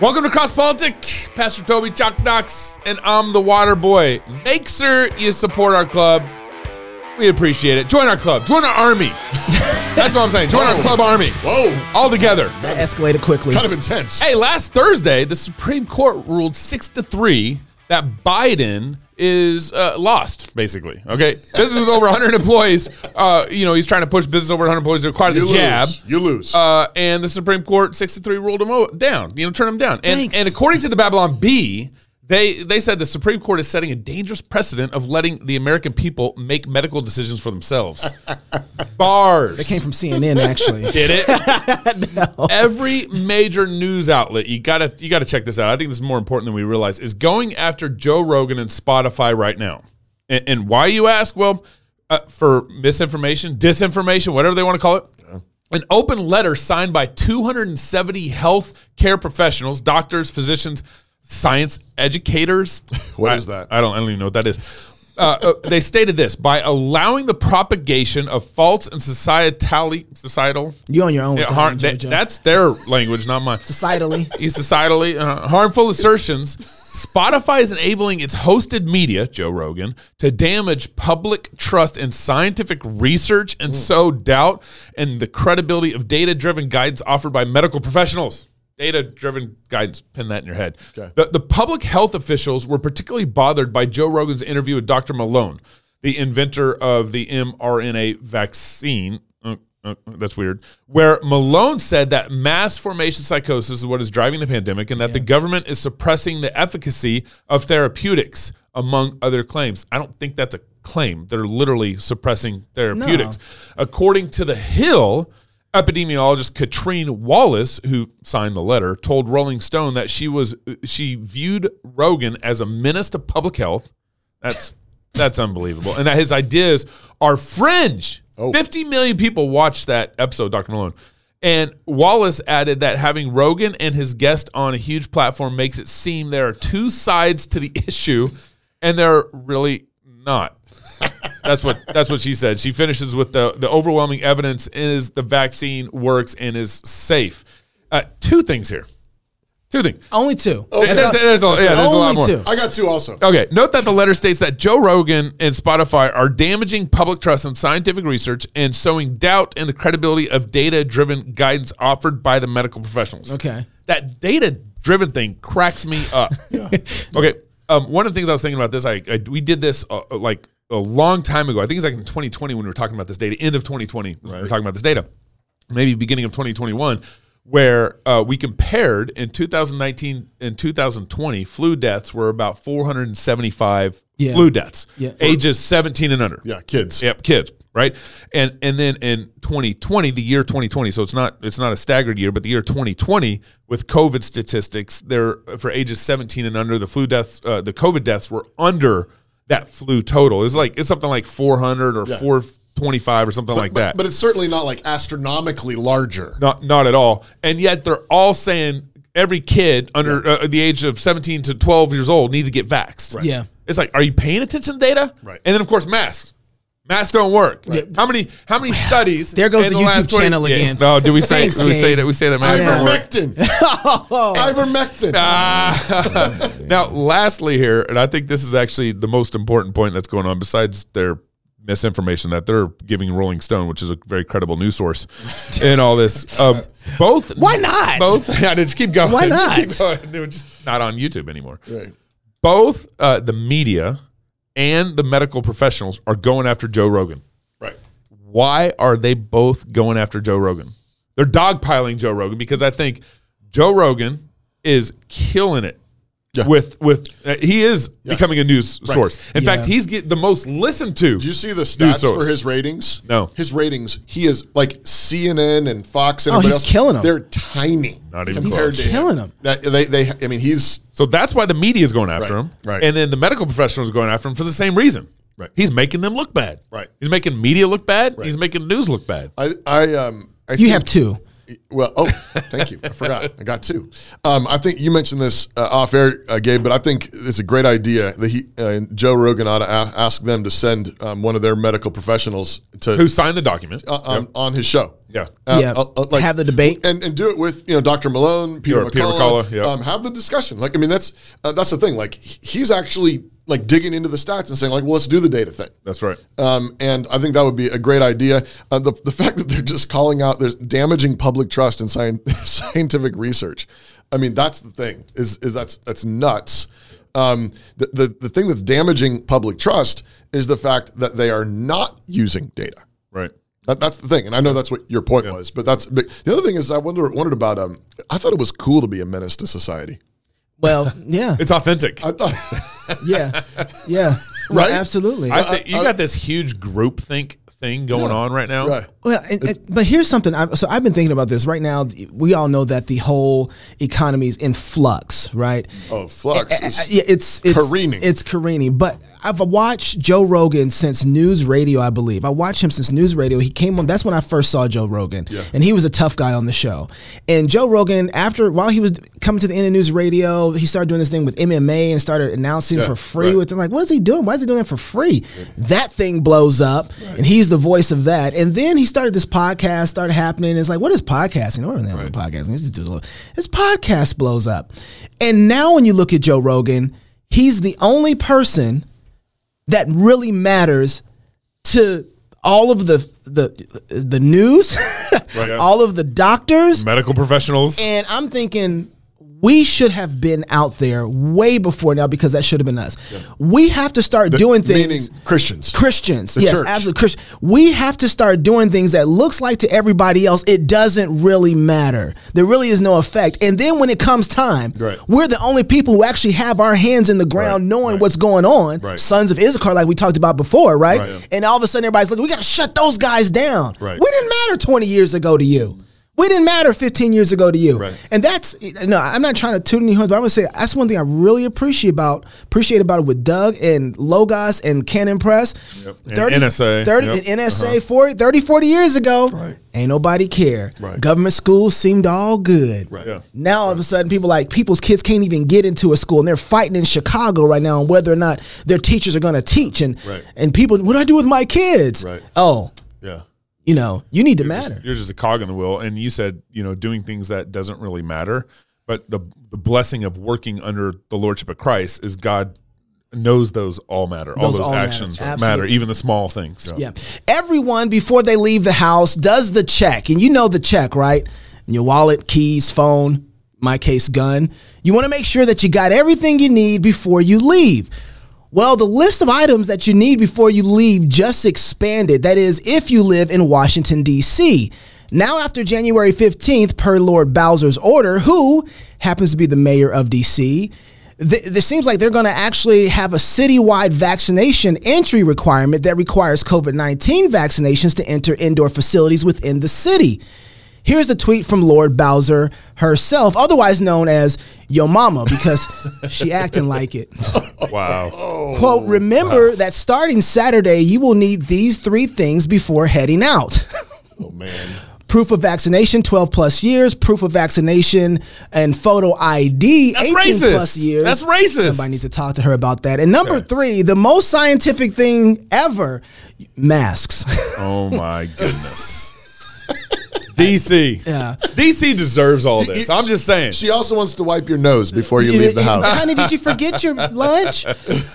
Welcome to Cross Politic. Pastor Toby Chuck Knox, and I'm the Water Boy. Make sure you support our club. We appreciate it. Join our club. Join our army. That's what I'm saying. Join our Whoa. club army. Whoa, All together. That escalated quickly. kind of intense. Hey, last Thursday, the Supreme Court ruled six to three that Biden is uh, lost, basically. Okay, business with over 100 employees. Uh, you know, he's trying to push business over 100 employees to require You the jab. You lose. Uh, and the Supreme Court six to three ruled him down. You know, turn him down. And and according to the Babylon Bee, they they said the Supreme Court is setting a dangerous precedent of letting the American people make medical decisions for themselves. Bars. That came from CNN, actually. Did it? Every major news outlet, you gotta you gotta check this out. I think this is more important than we realize, is going after Joe Rogan and Spotify right now. And, and why you ask? Well, uh, for misinformation, disinformation, whatever they want to call it. An open letter signed by 270 health care professionals, doctors, physicians, science educators. What I- is that? I don't, I don't even know what that is. Uh, uh, they stated this by allowing the propagation of false and societally societal You on your own with yeah, har- that- that's their language, not mine. Societally. He's societally uh, harmful assertions. Spotify is enabling its hosted media, Joe Rogan, to damage public trust in scientific research and sow doubt in the credibility of data-driven guidance offered by medical professionals. Data-driven guidance. Pin that in your head. Okay. The, the public health officials were particularly bothered by Joe Rogan's interview with Dr. Malone, the inventor of the mRNA vaccine. Uh, uh, that's weird. Where Malone said that mass formation psychosis is what is driving the pandemic and that the government is suppressing the efficacy of therapeutics, among other claims. I don't think that's a claim. They're literally suppressing therapeutics. According to The Hill, epidemiologist Katrine Wallace, who signed the letter, told Rolling Stone that she was she viewed Rogan as a menace to public health. That's that's unbelievable. And that his ideas are fringe. Oh. 50 million people watched that episode, Dr. Malone. And Wallace added that having Rogan and his guest on a huge platform makes it seem there are two sides to the issue, and they're really not. That's what that's what she said. She finishes with the the overwhelming evidence is the vaccine works and is safe. Uh, two things here. Two things. Only two. There's, there's- there's a, yeah, there's a lot more. two. I got two also. Okay, note that the letter states that Joe Rogan and Spotify are damaging public trust in scientific research and sowing doubt in the credibility of data driven guidance offered by the medical professionals. Okay. That data driven thing cracks me up. Okay. Um, one of the things I was thinking about this, I, I we did this uh, uh, like a long time ago. I think it's like in 2020 when we were talking about this data, end of 2020, we were talking about this data, maybe beginning of 2021, where uh, we compared in 2019 and 2020 flu deaths were about 475 Yeah. flu deaths, Yeah. ages 17 and under. Yeah, kids. Yep, kids, right? And and then in 2020, the year 2020, so it's not it's not a staggered year, but the year 2020 with COVID statistics, there for ages 17 and under, the flu deaths, uh, the COVID deaths were under that flu total. It's like it's something like 400 or Yeah. 425 or something like but, that. But it's certainly not like astronomically larger. Not not at all. And yet they're all saying every kid under uh, the age of 17 to 12 years old needs to get vaxxed. Yeah. It's like, are you paying attention to data? Right. And then of course masks. Masks don't work. How many how many studies? There goes in the last YouTube channel again. No, do we say Thanks, do we say that we say that masks don't work? Ivermectin. Ivermectin. Ah. now, lastly, here, and I think this is actually the most important point that's going on, besides their misinformation that they're giving Rolling Stone, which is a very credible news source, in all this. Um, both. Why not? Both. Yeah, just keep going. Why Just keep not? going. They were just not on YouTube anymore. Right. Both uh, the media and the medical professionals are going after Joe Rogan. Right. Why are they both going after Joe Rogan? They're dogpiling Joe Rogan because I think Joe Rogan is killing it. Yeah. With with uh, he is becoming a news source. In Yeah. fact, he's get the most listened to. Did you see the stats for his ratings? No. His ratings, he is like CNN and Fox and Oh, he's else. killing 'em. They're tiny. Not even compared close. to him. Killing 'em. That- They, they, I mean, he's So that's why the media is going after Right, him, right. And then the medical professionals are going after him for the same reason. Right. He's making them look bad. Right. He's making media look bad. He's making news look bad. I, I, um, I You think- have two. Well, oh, thank you. I forgot. I got two. Um, I think you mentioned this uh, off air, uh, Gabe, but I think it's a great idea that he uh, Joe Rogan ought to a- ask them to send um, one of their medical professionals to Who signed the document? uh, on, on his show. Yeah. Yeah. Have the debate. and, and do it with you know Dr. Malone, Peter Sure, McCullough. Peter McCullough, yeah. um, have the discussion. Like I mean, that's uh, that's the thing. Like he's actually like digging into the stats and saying like, well, let's do the data thing. That's right. Um, and I think that would be a great idea. Uh, the, the fact that they're just calling out there's damaging public trust in scien- scientific research. I mean, that's the thing is is that's that's nuts. Um, the, the the thing that's damaging public trust is the fact that they are not using data. Right. That, that's the thing, and I know that's what your point was. But that's big. the other thing is I wonder wondered about. Um, I thought it was cool to be a menace to society. Well, yeah, It's authentic. I thought, yeah, yeah. Right? Absolutely. I think you got this huge group think thing going on right now. right? Well, and, and- but here's something. I, so I've been thinking about this right now. We all know that the whole economy is in flux, right? Oh, flux. Is- yeah, it's, it's careening. It's careening. But I've watched Joe Rogan since News Radio, I believe. I watched him since News Radio. He came on. That's when I first saw Joe Rogan, and he was a tough guy on the show. And Joe Rogan, after while he was coming to the end of News Radio, he started doing this thing with MMA and started announcing Yeah, for free. right. With like, what is he doing? Why is he doing that for free? That thing blows up, and he's the voice of that. And then he started this podcast, started happening. It's like, what is podcasting? Or anything right. podcasting? Just a little- His podcast blows up, and now when you look at Joe Rogan, he's the only person that really matters to all of the the the news, Right. all of the doctors, Medical professionals. and I'm thinking we should have been out there way before now because that should have been us. We have to start doing things. meaning Christians. Christians, The yes, church. absolutely. Christian. We have to start doing things that looks like to everybody else it doesn't really matter. There really is no effect. And then when it comes time, Right. we're the only people who actually have our hands in the ground, Right, knowing right. what's going on. Right. Sons of Issachar, like we talked about before, right? Right. And all of a sudden, everybody's like, "We got to shut those guys down." Right. We didn't matter 20 years ago to you. We didn't matter 15 years ago to you. Right. And that's no, I'm not trying to toot any horns, but I'm gonna say that's one thing I really appreciate about appreciate about it with Doug and Logos and Canon Press. Yep. And NSA. 30 Yep. and NSA 40, 30, 40 years ago. Right. Ain't nobody care. Right. Government schools seemed all good. Right. Yeah. Now all of a sudden people like people's kids can't even get into a school and they're fighting in Chicago right now on whether or not their teachers are gonna teach and Right. and people what do I do with my kids? Right. Oh, Yeah. You know, you need to You're matter. just, you're just a cog in the wheel. And you said, you know, doing things that doesn't really matter. But the the blessing of working under the lordship of Christ is God knows those all matter. all Those those all actions matter, Absolutely. even the small things. Yeah. Everyone before they leave the house does the check. And you know the check, right? Your wallet, keys, phone, my case, gun. You want to make sure that you got everything you need before you leave. Well, the list of items that you need before you leave just expanded. That is, if you live in Washington, D.C. Now, after January 15th, per Lord Bowser's order, who happens to be the mayor of D.C., th- it seems like they're going to actually have a citywide vaccination entry requirement that requires COVID 19 vaccinations to enter indoor facilities within the city. Here's the tweet from Lord Bowser herself, otherwise known as Yo Mama, because she acting like it. Wow. Quote, oh, remember that starting Saturday, you will need these three things before heading out. Oh man. proof of vaccination 12 plus years proof of vaccination and photo id That's 18 racist. plus years That's racist. somebody needs to talk to her about that and number Okay. three the most scientific thing ever masks Oh my goodness. DC. Yeah. DC deserves all this. I'm just saying. She also wants to wipe your nose before you leave the house. honey did you forget your lunch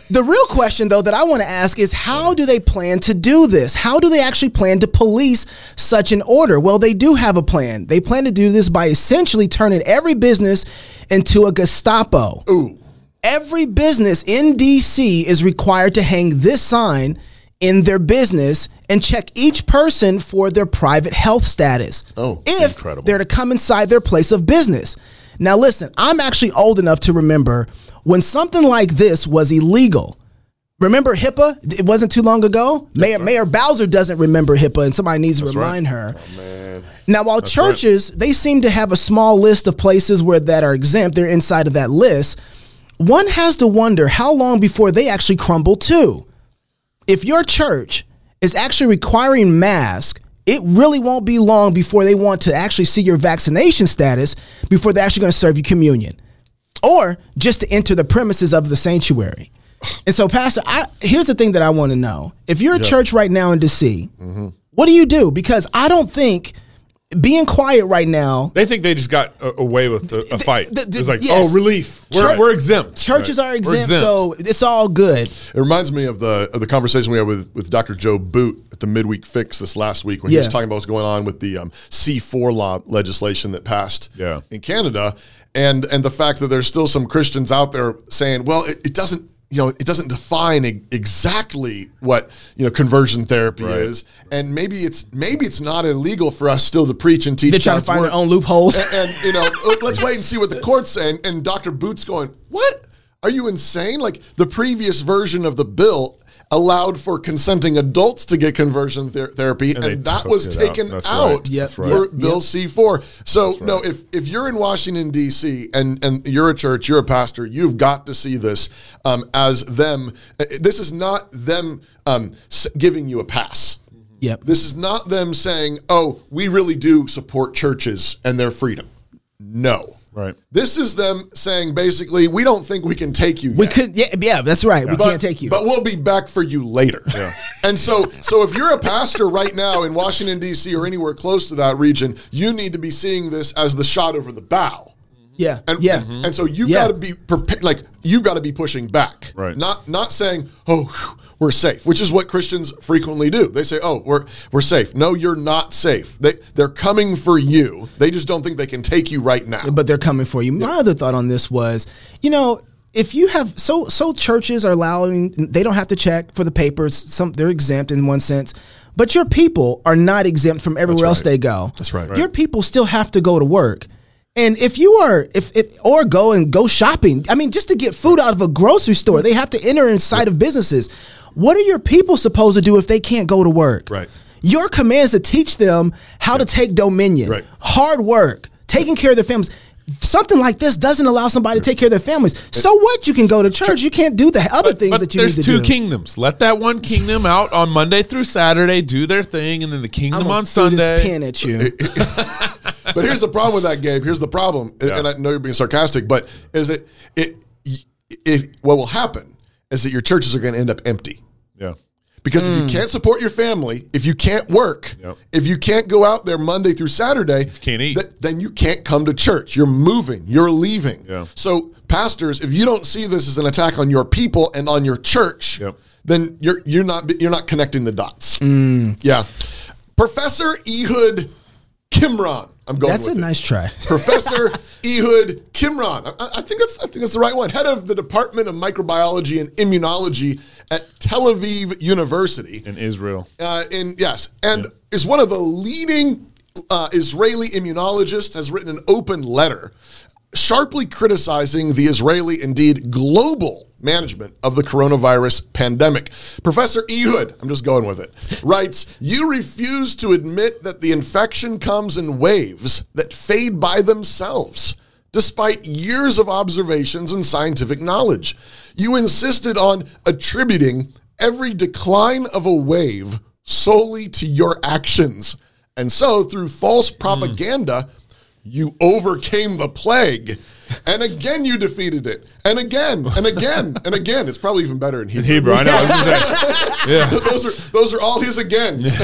the real question though that i want to ask is how do they plan to do this how do they actually plan to police such an order well they do have a plan they plan to do this by essentially turning every business into a gestapo Ooh. every business in DC is required to hang this sign in their business and check each person for their private health status. Oh, if incredible. they're to come inside their place of business. Now, listen, I'm actually old enough to remember when something like this was illegal. Remember HIPAA? It wasn't too long ago. Mayor, Mayor Bowser doesn't remember HIPAA, and somebody needs to remind her. Now, while churches, they seem to have a small list of places where that are exempt, they're inside of that list. One has to wonder how long before they actually crumble too. If your church is actually requiring masks it really won't be long before they want to actually see your vaccination status before they're actually going to serve you communion or just to enter the premises of the sanctuary. And so, Pastor, I, here's the thing that I want to know. If you're a church right now in DC, mm-hmm. what do you do? Because I don't think being quiet right now, They think they just got away with a, a fight. the- the- it's like, yes. oh, relief. We're, Chur- we're exempt. churches Right. are We're exempt, so it's all good. It reminds me of the of the conversation we had with, with Dr. Joe Boot at the midweek fix this last week when he was talking about what's going on with the um, C4 law legislation that passed Yeah. in Canada, and and the fact that there's still some Christians out there saying, well, it, it doesn't. You know, it doesn't define e- exactly what you know conversion therapy Right. is, and maybe it's maybe it's not illegal for us still to preach and teach. They're trying to find word. their own loopholes. And, and, you know, let's wait and see what the court's saying. And Dr. Boots going, what? Are you insane? Like the previous version of the bill allowed for consenting adults to get conversion ther- therapy, and, they that was it out. taken out right. Yep. For Yep. Bill C four. So no, if if you're in Washington D.C. and and you're a church, you're a pastor, you've got to see this um, as them. uh, This is not them um, giving you a pass. Yep. This is not them saying, "Oh, we really do support churches and their freedom." No. Right. This is them saying basically, "We don't think we can take you." We yet, could, yeah, yeah, that's right. We but, can't take you. but we'll be back for you later. Yeah. and so, so if you're a pastor right now in Washington D.C. or anywhere close to that region, you need to be seeing this as the shot over the bow. yeah, And, yeah. and, and so you've Yeah. got to be prepared. Like you've got to be pushing back, Right. Not not saying, "Oh, whew, we're safe," which is what Christians frequently do. They say, "Oh, we're we're safe." No, you're not safe. They they're coming for you. They just don't think they can take you right now. but they're coming for you. My other thought on this was, you know, if you have so so churches are allowing they don't have to check for the papers. Some they're exempt in one sense, but your people are not exempt from everywhere else they go. That's right. Your people still have to go to work. And if you are, if, if or go and go shopping, I mean, just to get food out of a grocery store, they have to enter inside of businesses. What are your people supposed to do if they can't go to work? Right. Your command is to teach them how to take dominion, Right. hard work, taking care of their families. Something like this doesn't allow somebody to take care of their families. So what? You can go to church. You can't do the other things But that you need to do. There's two kingdoms. Let that one kingdom out on Monday through Saturday, do their thing, and then the kingdom on almost threw this Sunday. pin at you. But here's the problem with that, Gabe. Here's the problem, and- Yeah. and I know you're being sarcastic, but is it it it what will happen is that your churches are going to end up empty. Yeah. Because if you can't support your family, if you can't work, Yep. if you can't go out there Monday through Saturday, can't eat. th- then you can't come to church. You're moving, you're leaving. Yeah. So, pastors, if you don't see this as an attack on your people and on your church, Yep. then you're you're not you're not connecting the dots. Mm. Yeah. Professor Ehud Qimron. I'm going That's a it. nice try. Professor Ehud Qimron. I, I think that's I think that's the right one. Head of the Department of Microbiology and Immunology at Tel Aviv University. In Israel. Uh, in yes, and is one of the leading uh, Israeli immunologists. Has written an open letter, sharply criticizing the Israeli, indeed global, management of the coronavirus pandemic. Professor Ehud, I'm just going with it, writes: "You refuse to admit that the infection comes in waves that fade by themselves." despite years of observations and scientific knowledge. You insisted on attributing every decline of a wave solely to your actions. And so, through false hmm. propaganda, you overcame the plague. And again, you defeated it. And again, and again, and again. It's probably even better in Hebrew. Hebrew, I know. I was gonna say. Yeah. those are those are all his agains.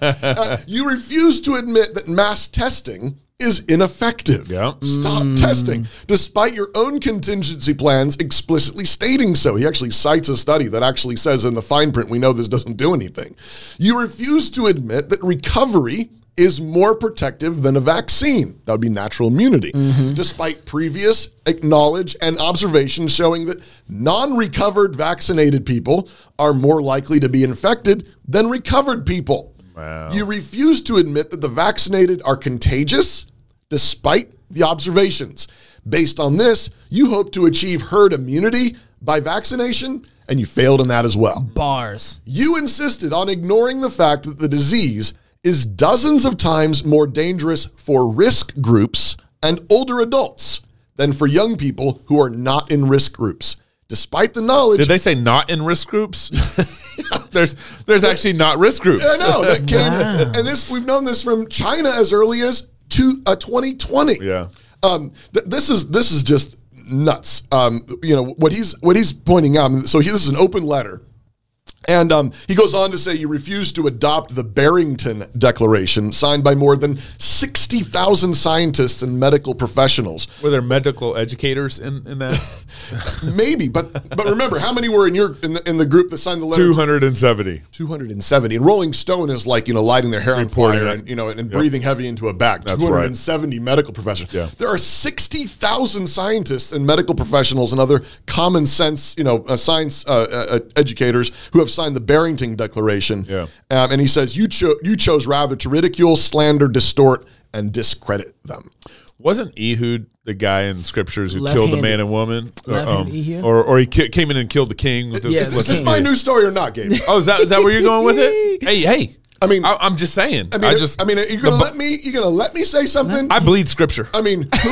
Uh, you refuse to admit that mass testing is ineffective. Yeah. Stop testing, despite your own contingency plans explicitly stating so. He actually cites a study that actually says in the fine print, we know this doesn't do anything. You refuse to admit that recovery is more protective than a vaccine. That would be natural immunity, mm-hmm. despite previous acknowledged and observations showing that non recovered vaccinated people are more likely to be infected than recovered people. Wow. You refuse to admit that the vaccinated are contagious despite the observations. Based on this, you hope to achieve herd immunity by vaccination, and you failed in that as well. Bars. You insisted on ignoring the fact that the disease is dozens of times more dangerous for risk groups and older adults than for young people who are not in risk groups. Despite the knowledge Did they say not in risk groups? there's there's actually not risk groups. I know that came, and this we've known this from China as early as to uh, 2020. Yeah. Um, th- this is this is just nuts. Um, you know what he's what he's pointing out. So he, this is an open letter. And um, he goes on to say you refuse to adopt the Barrington Declaration, signed by more than 60,000 scientists and medical professionals. Were there medical educators in, in that? Maybe, but but remember, how many were in your in the, in the group that signed the letter? 270. 270. And Rolling Stone is like, you know, lighting their hair on fire and, you know, and, and breathing heavy into a bag. That's 270 medical professionals. Yeah. There are 60,000 scientists and medical professionals and other common sense, you know, uh, science uh, uh, educators who have signed the Barrington Declaration. Yeah. Um, and he says, you, cho- you chose rather to ridicule, slander, distort, and discredit them. Wasn't Ehud the guy in scriptures who killed the Left-handed. man and woman? Uh, Left-handed or or he ki- came in and killed the king with his Yes, Is this my new story or not, Gabe? Oh, is that is that where you're going with it? Hey, hey. I mean- I, I'm just saying. I mean, I just I mean, you're you gonna let me? You're gonna let me say something? I bleed scripture. I mean, who,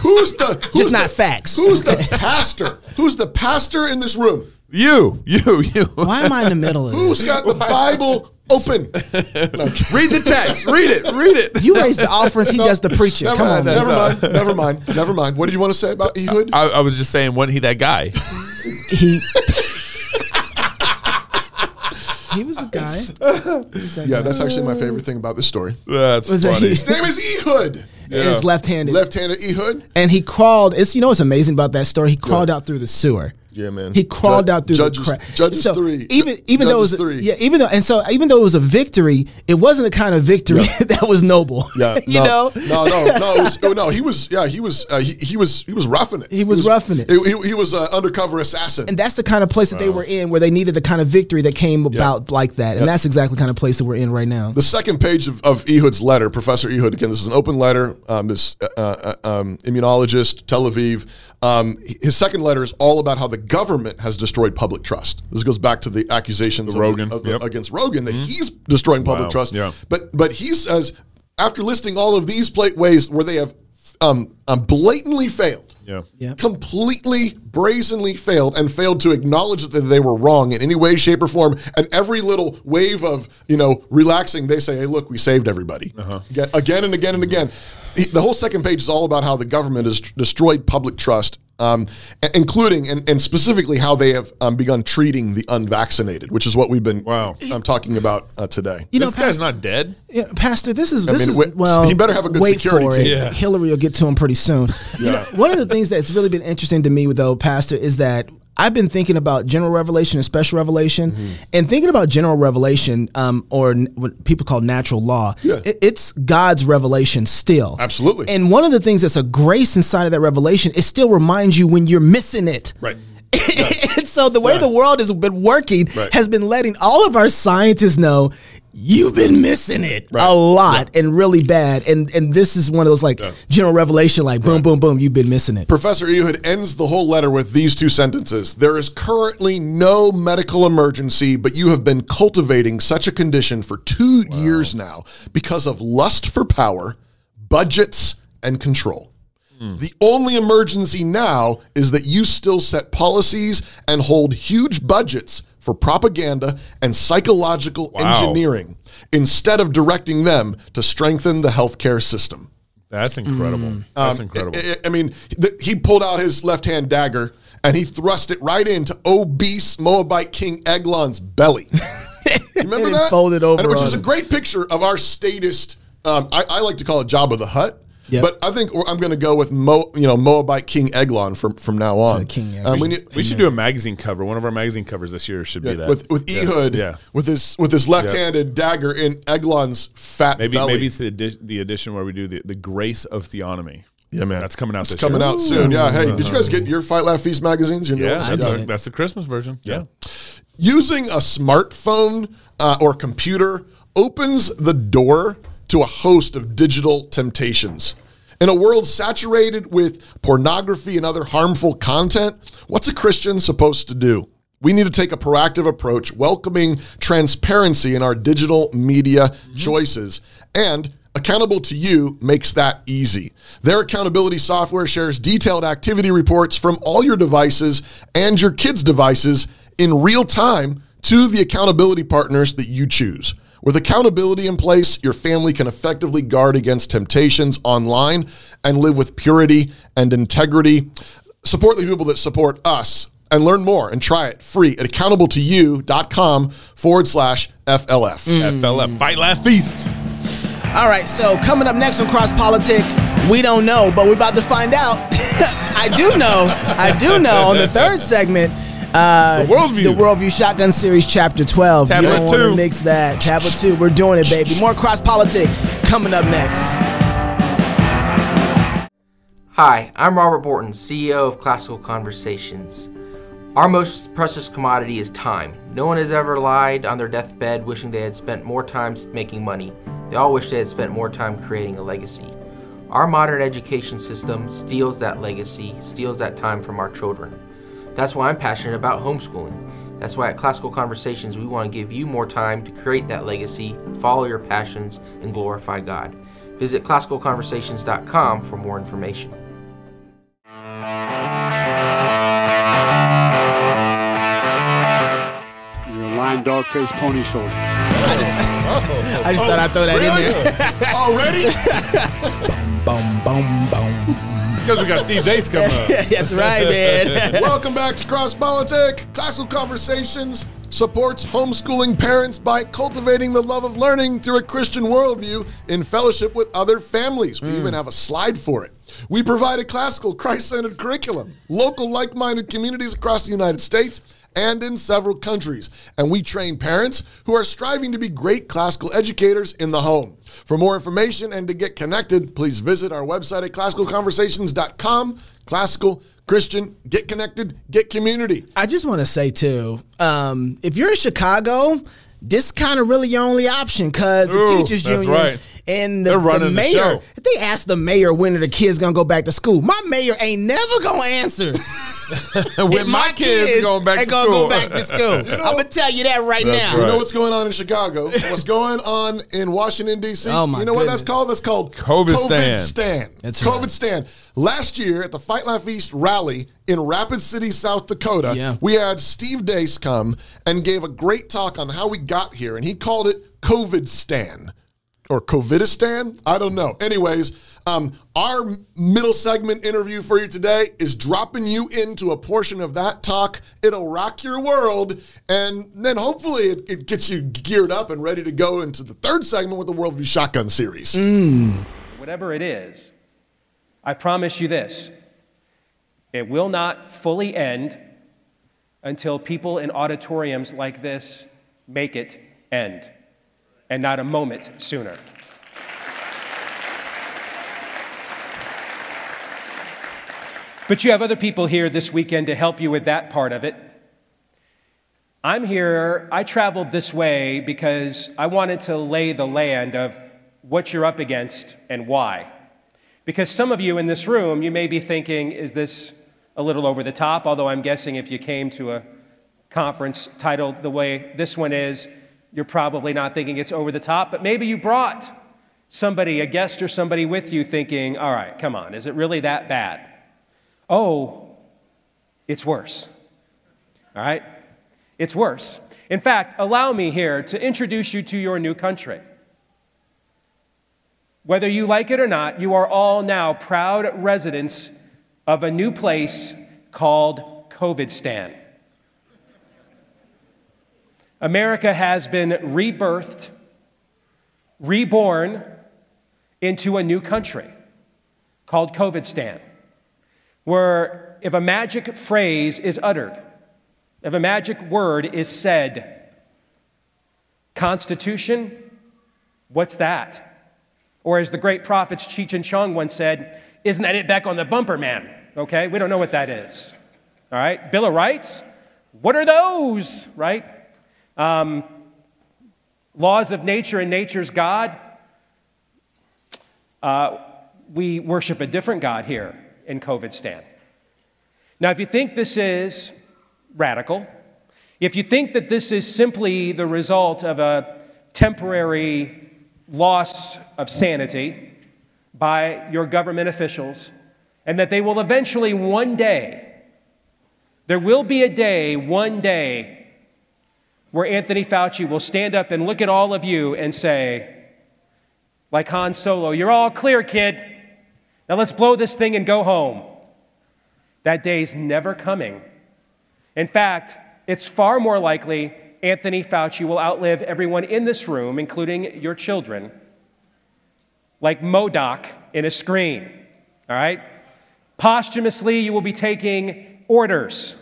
who's the who's Just not the- facts. Who's the pastor? Who's the pastor in this room? You, you, you. Why am I in the middle of Who's this? got the Bible open? No, Read the text. Read it. Read it. You raise the offerings, he does the preaching. never, Come on, man. never mind. Never mind. Never mind. What did you want to say about Ehud? I, I was just saying, wasn't he that guy? He he was a guy. He was that yeah, guy. that's actually my favorite thing about this story. That's Was that funny. His name is Ehud. It's left-handed. Left-handed Ehud. and he crawled. It's you know what's amazing about that story? He crawled out through the sewer. Yeah, man. He crawled Ju- out through Judges- the crack. Judges so three. Even even though it was Judges three. yeah, even though and so even though it was a victory, it wasn't the kind of victory that was noble. Yeah, you no, know. no, no, no, it was, oh, no. He was, yeah, he was, uh, he, he was, he was roughing it. He was roughing it. He, he, he was an undercover assassin. And that's the kind of place that they were in where they needed the kind of victory that came about like that. And that's exactly the kind of place that we're in right now. The second page of, of Ehud's letter, Professor Ehud, again, this is an open letter. Um, this uh, uh, um, immunologist, Tel Aviv. Um, his second letter is all about how the government has destroyed public trust. This goes back to the accusations of the- Rogan, of the- yep. against Rogan that he's destroying public Wow, trust. yeah. But but he says after listing all of these pla- ways where they have um, um, blatantly failed, Yeah. Yeah. completely brazenly failed and failed to acknowledge that they were wrong in any way shape or form and every little wave of you know relaxing they say hey look we saved everybody again, again and again and again He- the whole second page is all about how the government has destroyed public trust um, including and, and specifically how they have um, begun treating the unvaccinated which is what we've been Wow. um, talking about uh, today You know, this guy's not dead. Yeah, Pastor, this is this mean, is wait- well. he better have a good wait security for it. team. Yeah. Hillary will get to him pretty soon. yeah. one of the things that's really been interesting to me, though, Pastor, is that I've been thinking about general revelation and special revelation, Mm-hmm. and thinking about general revelation, um, or n- what people call natural law. Yeah. it- it's God's revelation still. Absolutely. And one of the things that's a grace inside of that revelation, it still reminds you when you're missing it. right and so the way the world has been working Right. has been letting all of our scientists know you've been missing it Right. a lot and really bad. And and this is one of those like general revelation, like boom, boom, boom, you've been missing it. Professor Ehud ends the whole letter with these two sentences. There is currently no medical emergency, but you have been cultivating such a condition for two years now because of lust for power, budgets, and control. Hmm. The only emergency now is that you still set policies and hold huge budgets for propaganda and psychological Wow. engineering instead of directing them to strengthen the healthcare system. That's incredible. Mm. That's Um, incredible. I, I mean, th- he pulled out his left hand dagger and he thrust it right into obese Moabite King Eglon's belly. Remember And it that? folded over and which on is a great picture of our statist. Um, I, I like to call it Jabba the Hutt. Yep. But I think I'm going to go with Mo, you know, Moabite King Eglon from from now on. King Eglon. Um, we need- we should do a magazine cover. One of our magazine covers this year should be that. with with Ehud Yeah. with his with his left-handed dagger in Eglon's fat Maybe belly. maybe it's the, edi- the edition where we do the, the grace of theonomy. yeah, man, That's coming out It's this coming year. out soon. Yeah. Hey, did you guys get your Fight Laugh Feast magazines? Your Yeah, that's, did. a, that's the Christmas version. Yeah. Using a smartphone uh, or computer opens the door to a host of digital temptations. In a world saturated with pornography and other harmful content, what's a Christian supposed to do? We need to take a proactive approach, welcoming transparency in our digital media mm-hmm. choices. And Accountable to You makes that easy. Their accountability software shares detailed activity reports from all your devices and your kids' devices in real time to the accountability partners that you choose. With accountability in place, your family can effectively guard against temptations online and live with purity and integrity. Support the people that support us and learn more and try it free at accountable2you.com forward slash FLF. FLF. Mm. Fight, laugh, feast. All right, so coming up next on Cross Politic, we don't know, but we're about to find out. I do know. I do know on the third segment. Uh, The Worldview. The Worldview Shotgun Series, Chapter 12. Tablet you don't want two. to mix that. Tablet 2. We're doing it, baby. More Cross Politic coming up next. Hi, I'm Robert Bortins, CEO of Classical Conversations. Our most precious commodity is time. No one has ever lied on their deathbed wishing they had spent more time making money. They all wish they had spent more time creating a legacy. Our modern education system steals that legacy, steals that time from our children. That's why I'm passionate about homeschooling. That's why at Classical Conversations we want to give you more time to create that legacy, follow your passions, and glorify God. Visit classicalconversations.com for more information. You're a lying dog faced pony shoulder. I just thought I'd throw that in there. Already? boom, boom, boom. Because we got Steve Deace coming up. That's right, man. Welcome back to Cross Politic. Classical Conversations supports homeschooling parents by cultivating the love of learning through a Christian worldview in fellowship with other families. We hmm. even have a slide for it. We provide a classical, Christ centered curriculum, local, like minded communities across the United States and in several countries. And we train parents who are striving to be great classical educators in the home. For more information and to get connected, please visit our website at classicalconversations.com. Classical, Christian, get connected, get community. I just want to say too, um, if you're in Chicago, this kind of really your only option because the Ooh, teachers that's union right. and the, They're the running the mayor. show. if they ask the mayor when are the kids gonna go back to school, my mayor ain't never gonna answer. when If my kids going back ain't to gonna school. go back to school. I'm gonna tell you that right That's now. You know what's going on in Chicago? What's going on in Washington D.C.? Oh, my You know what that's goodness. called? That's called COVID stand. stand. That's COVID right. stand. Last year at the Fight Laugh Feast rally in Rapid City, South Dakota, Yeah. we had Steve Deace come and gave a great talk on how we got here, and he called it COVID stand or COVIDistan. I don't know. Anyways, um, our middle segment interview for you today is dropping you into a portion of that talk. It'll rock your world, and then hopefully it, it gets you geared up and ready to go into the third segment with the Worldview Shotgun series. whatever it is, I promise you this it will not fully end until people in auditoriums like this make it end, and not a moment sooner. But you have other people here this weekend to help you with that part of it. I'm here, I traveled this way because I wanted to lay the land of what you're up against and why. Because some of you in this room, you may be thinking, is this a little over the top? Although I'm guessing if you came to a conference titled the way this one is, you're probably not thinking it's over the top, but maybe you brought somebody, a guest or somebody with you, thinking, all right, come on, is it really that bad? Oh, it's worse. All right? It's worse. In fact, allow me here to introduce you to your new country. Whether you like it or not, you are all now proud residents of a new place called COVIDstan. America has been rebirthed, reborn into a new country called COVIDstan, where if a magic phrase is uttered, if a magic word is said, Constitution, what's that? Or as the great prophets Cheech and Chong once said, isn't that it back on the bumper, man? Okay, we don't know what that is. All right, Bill of Rights, what are those, right? Um, laws of nature and nature's God. Uh, we worship a different God here in COVIDstan. Now, if you think this is radical, if you think that this is simply the result of a temporary loss of sanity by your government officials, and that they will eventually one day, there will be a day, one day, where Anthony Fauci will stand up and look at all of you and say, like Han Solo, you're all clear, kid. Now let's blow this thing and go home. That day's never coming. In fact, it's far more likely Anthony Fauci will outlive everyone in this room, including your children, like MODOK in a screen. All right? Posthumously, you will be taking orders.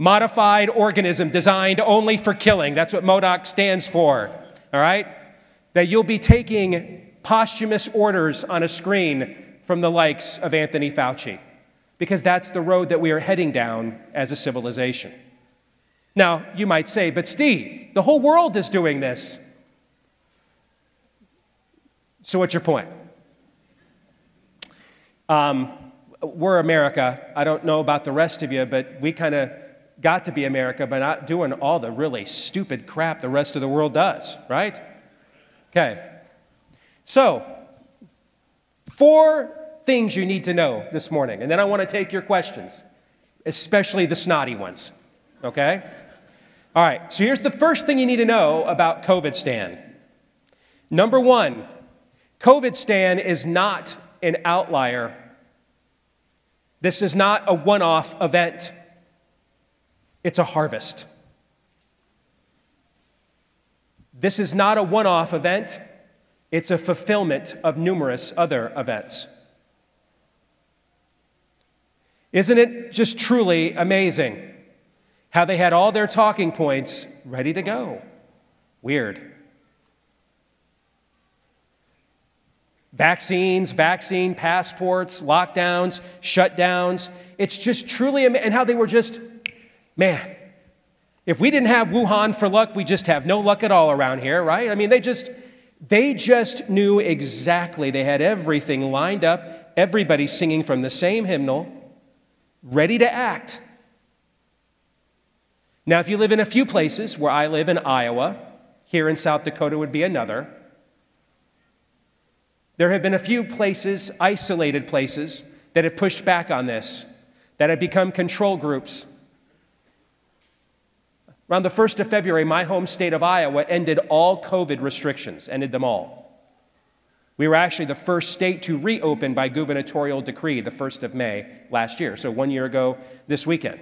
Modified organism designed only for killing. That's what MODOK stands for. All right? That you'll be taking posthumous orders on a screen from the likes of Anthony Fauci, because that's the road that we are heading down as a civilization. Now, you might say, but Steve, the whole world is doing this. So, what's your point? Um, we're America. I don't know about the rest of you, but we kind of got to be America by not doing all the really stupid crap the rest of the world does, right? Okay. So, four things you need to know this morning, and then I want to take your questions, especially the snotty ones, okay? All right, so here's the first thing you need to know about COVID Stan. Number one, COVID Stan is not an outlier. This is not a one off event, it's a harvest. This is not a one off event, it's a fulfillment of numerous other events. Isn't it just truly amazing? how they had all their talking points ready to go. Weird. Vaccines, vaccine passports, lockdowns, shutdowns. It's just truly, and how they were just, man, if we didn't have Wuhan for luck, we just have no luck at all around here, right? I mean, they just, they just knew exactly. They had everything lined up, everybody singing from the same hymnal, ready to act. Now, if you live in a few places, where I live in Iowa, here in South Dakota would be another, there have been a few places, isolated places, that have pushed back on this, that have become control groups. Around the 1st of February, my home state of Iowa ended all COVID restrictions, ended them all. We were actually the first state to reopen by gubernatorial decree the 1st of May last year, so one year ago this weekend.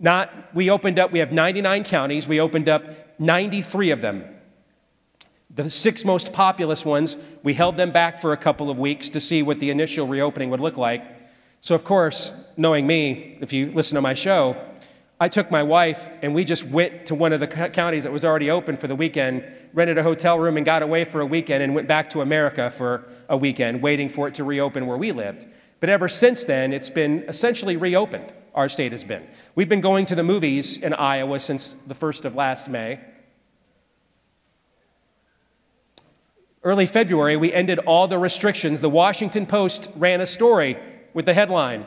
Not, we opened up, we have 99 counties, we opened up 93 of them. The six most populous ones, we held them back for a couple of weeks to see what the initial reopening would look like. So, of course, knowing me, if you listen to my show, I took my wife and we just went to one of the counties that was already open for the weekend, rented a hotel room and got away for a weekend and went back to America for a weekend, waiting for it to reopen where we lived. But ever since then, it's been essentially reopened our state has been. We've been going to the movies in Iowa since the first of last May. Early February, we ended all the restrictions. The Washington Post ran a story with the headline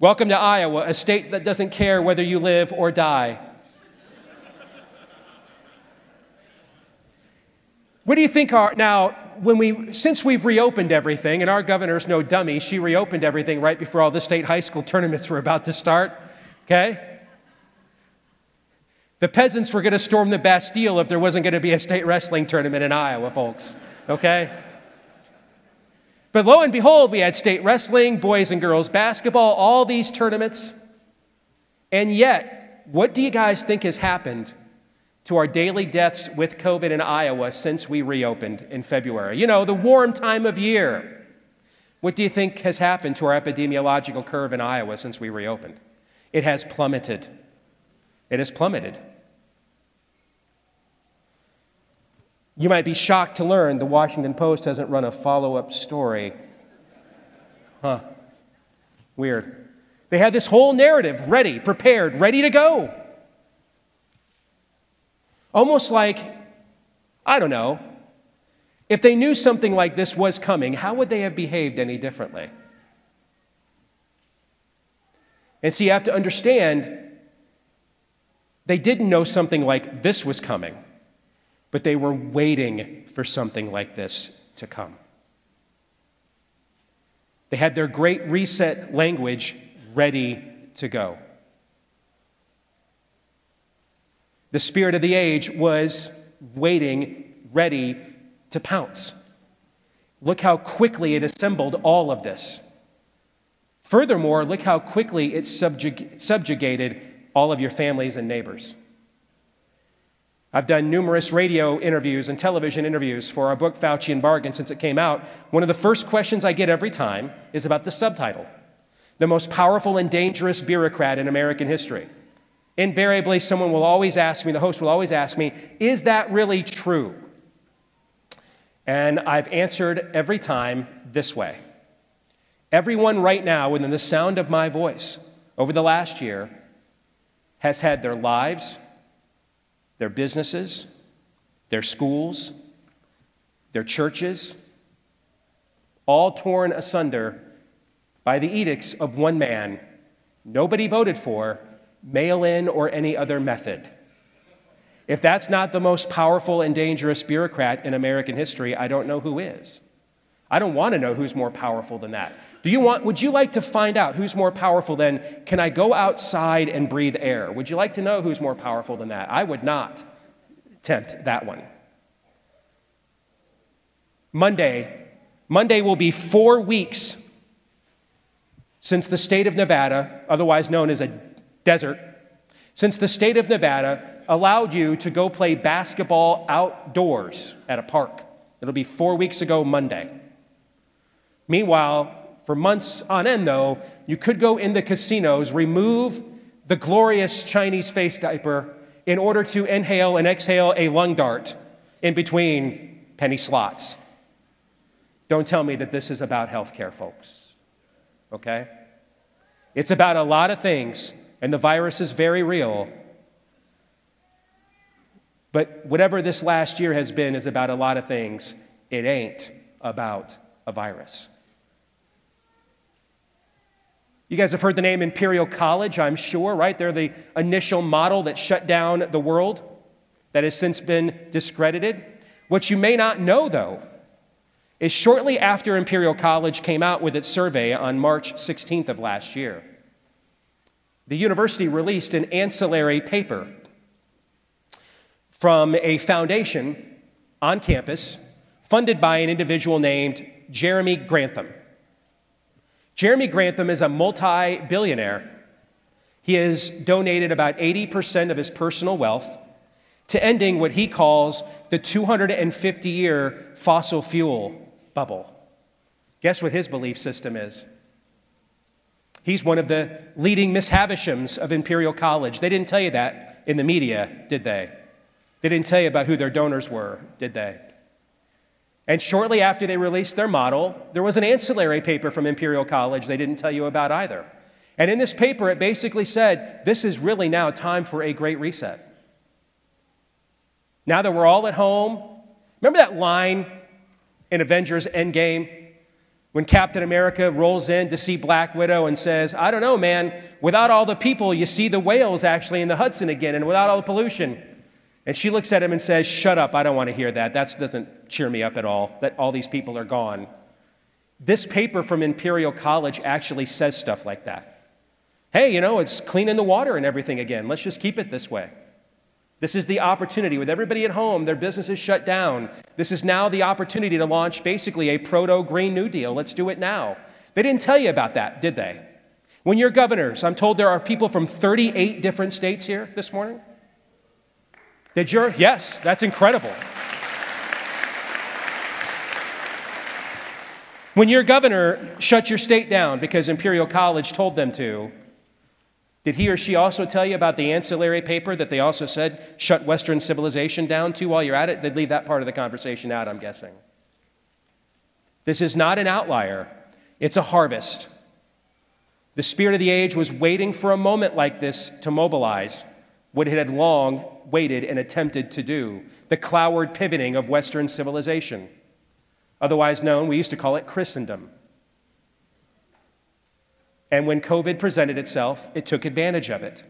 Welcome to Iowa, a state that doesn't care whether you live or die. what do you think are now when we since we've reopened everything and our governor's no dummy she reopened everything right before all the state high school tournaments were about to start okay the peasants were going to storm the bastille if there wasn't going to be a state wrestling tournament in iowa folks okay but lo and behold we had state wrestling boys and girls basketball all these tournaments and yet what do you guys think has happened to our daily deaths with COVID in Iowa since we reopened in February. You know, the warm time of year. What do you think has happened to our epidemiological curve in Iowa since we reopened? It has plummeted. It has plummeted. You might be shocked to learn the Washington Post hasn't run a follow up story. Huh. Weird. They had this whole narrative ready, prepared, ready to go. Almost like, I don't know, if they knew something like this was coming, how would they have behaved any differently? And so you have to understand they didn't know something like this was coming, but they were waiting for something like this to come. They had their great reset language ready to go. The spirit of the age was waiting, ready to pounce. Look how quickly it assembled all of this. Furthermore, look how quickly it subjug- subjugated all of your families and neighbors. I've done numerous radio interviews and television interviews for our book, Faucian Bargain, since it came out. One of the first questions I get every time is about the subtitle The most powerful and dangerous bureaucrat in American history. Invariably, someone will always ask me, the host will always ask me, Is that really true? And I've answered every time this way Everyone right now, within the sound of my voice, over the last year, has had their lives, their businesses, their schools, their churches, all torn asunder by the edicts of one man, nobody voted for, mail in, or any other method. If that's not the most powerful and dangerous bureaucrat in American history, I don't know who is. I don't want to know who's more powerful than that. Do you want, would you like to find out who's more powerful than can I go outside and breathe air? Would you like to know who's more powerful than that? I would not tempt that one. Monday, Monday will be four weeks since the state of Nevada, otherwise known as a desert, since the state of Nevada allowed you to go play basketball outdoors at a park. It'll be four weeks ago Monday. Meanwhile, for months on end, though, you could go in the casinos, remove the glorious Chinese face diaper in order to inhale and exhale a lung dart in between penny slots. Don't tell me that this is about healthcare, folks. Okay? It's about a lot of things, and the virus is very real. But whatever this last year has been is about a lot of things. It ain't about a virus. You guys have heard the name Imperial College, I'm sure, right? They're the initial model that shut down the world that has since been discredited. What you may not know, though, is shortly after Imperial College came out with its survey on March 16th of last year, the university released an ancillary paper from a foundation on campus funded by an individual named Jeremy Grantham. Jeremy Grantham is a multi billionaire. He has donated about 80% of his personal wealth to ending what he calls the 250 year fossil fuel bubble. Guess what his belief system is? He's one of the leading Malthusians of Imperial College. They didn't tell you that in the media, did they? They didn't tell you about who their donors were, did they? And shortly after they released their model, there was an ancillary paper from Imperial College they didn't tell you about either. And in this paper, it basically said this is really now time for a great reset. Now that we're all at home, remember that line in Avengers Endgame when Captain America rolls in to see Black Widow and says, I don't know, man, without all the people, you see the whales actually in the Hudson again, and without all the pollution. And she looks at him and says, Shut up, I don't want to hear that. That doesn't cheer me up at all, that all these people are gone. This paper from Imperial College actually says stuff like that. Hey, you know, it's cleaning the water and everything again. Let's just keep it this way. This is the opportunity with everybody at home, their businesses shut down. This is now the opportunity to launch basically a proto Green New Deal. Let's do it now. They didn't tell you about that, did they? When you're governors, I'm told there are people from 38 different states here this morning. Did your, yes, that's incredible. When your governor shut your state down because Imperial College told them to, did he or she also tell you about the ancillary paper that they also said shut Western civilization down to while you're at it? They'd leave that part of the conversation out, I'm guessing. This is not an outlier, it's a harvest. The spirit of the age was waiting for a moment like this to mobilize what it had long waited and attempted to do the cloward pivoting of Western civilization, otherwise known, we used to call it Christendom. And when COVID presented itself, it took advantage of it.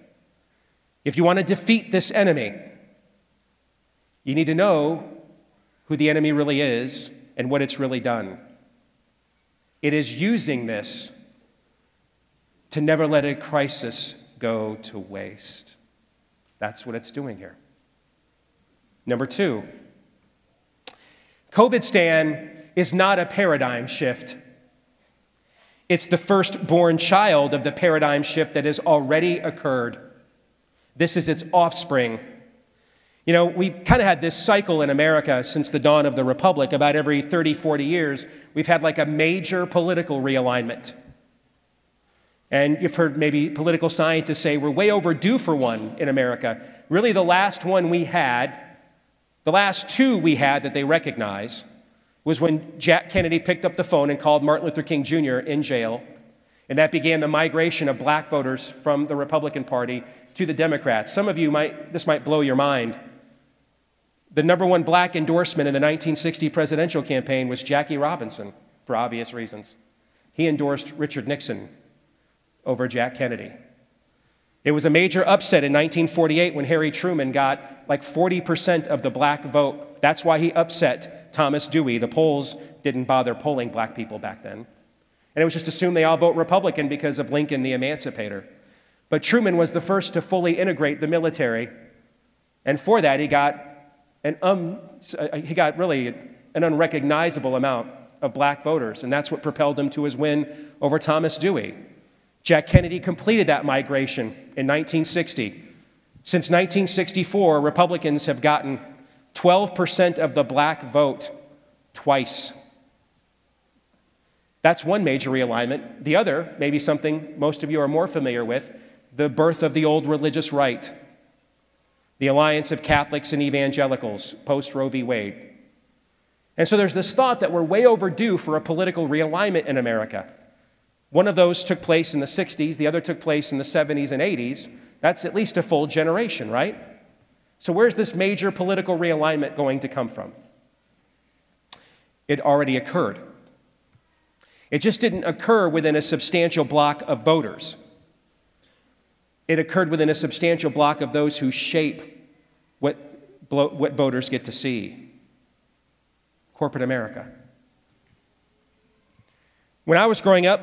If you want to defeat this enemy, you need to know who the enemy really is and what it's really done. It is using this to never let a crisis go to waste. That's what it's doing here. Number two, COVID Stan is not a paradigm shift. It's the firstborn child of the paradigm shift that has already occurred. This is its offspring. You know, we've kind of had this cycle in America since the dawn of the Republic. About every 30, 40 years, we've had like a major political realignment. And you've heard maybe political scientists say we're way overdue for one in America. Really, the last one we had, the last two we had that they recognize, was when Jack Kennedy picked up the phone and called Martin Luther King Jr. in jail. And that began the migration of black voters from the Republican Party to the Democrats. Some of you might, this might blow your mind. The number one black endorsement in the 1960 presidential campaign was Jackie Robinson, for obvious reasons. He endorsed Richard Nixon over Jack Kennedy. It was a major upset in 1948 when Harry Truman got like 40% of the black vote. That's why he upset Thomas Dewey. The polls didn't bother polling black people back then. And it was just assumed they all vote Republican because of Lincoln the Emancipator. But Truman was the first to fully integrate the military. And for that, he got, an um, he got really an unrecognizable amount of black voters. And that's what propelled him to his win over Thomas Dewey. Jack Kennedy completed that migration in 1960. Since 1964, Republicans have gotten 12% of the black vote twice. That's one major realignment. The other, maybe something most of you are more familiar with, the birth of the old religious right, the alliance of Catholics and evangelicals post Roe v. Wade. And so there's this thought that we're way overdue for a political realignment in America. One of those took place in the 60s, the other took place in the 70s and 80s. That's at least a full generation, right? So, where's this major political realignment going to come from? It already occurred. It just didn't occur within a substantial block of voters. It occurred within a substantial block of those who shape what, what voters get to see corporate America. When I was growing up,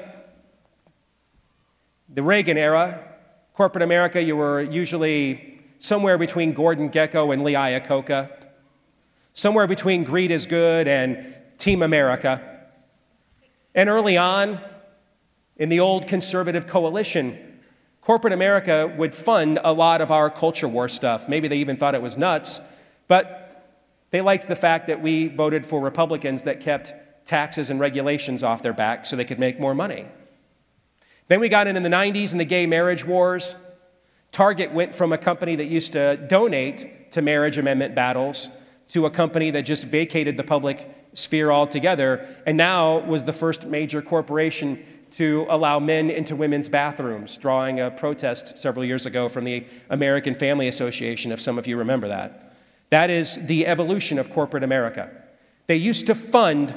the Reagan era, corporate America, you were usually somewhere between Gordon Gekko and Lee Iacocca, somewhere between Greed is Good and Team America. And early on, in the old conservative coalition, corporate America would fund a lot of our culture war stuff. Maybe they even thought it was nuts, but they liked the fact that we voted for Republicans that kept taxes and regulations off their back so they could make more money. Then we got in in the 90s and the gay marriage wars. Target went from a company that used to donate to marriage amendment battles to a company that just vacated the public sphere altogether and now was the first major corporation to allow men into women's bathrooms, drawing a protest several years ago from the American Family Association, if some of you remember that. That is the evolution of corporate America. They used to fund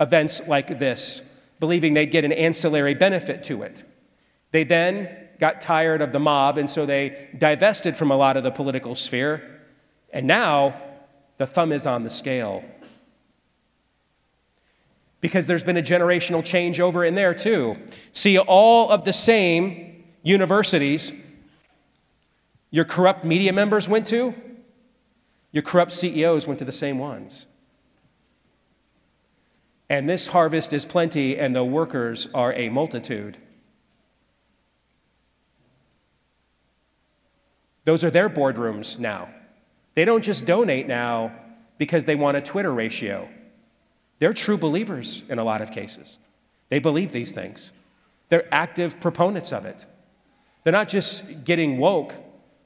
events like this believing they'd get an ancillary benefit to it. They then got tired of the mob, and so they divested from a lot of the political sphere. And now the thumb is on the scale. Because there's been a generational change over in there too. See, all of the same universities your corrupt media members went to, your corrupt CEOs went to the same ones. And this harvest is plenty, and the workers are a multitude. Those are their boardrooms now. They don't just donate now because they want a Twitter ratio. They're true believers in a lot of cases. They believe these things, they're active proponents of it. They're not just getting woke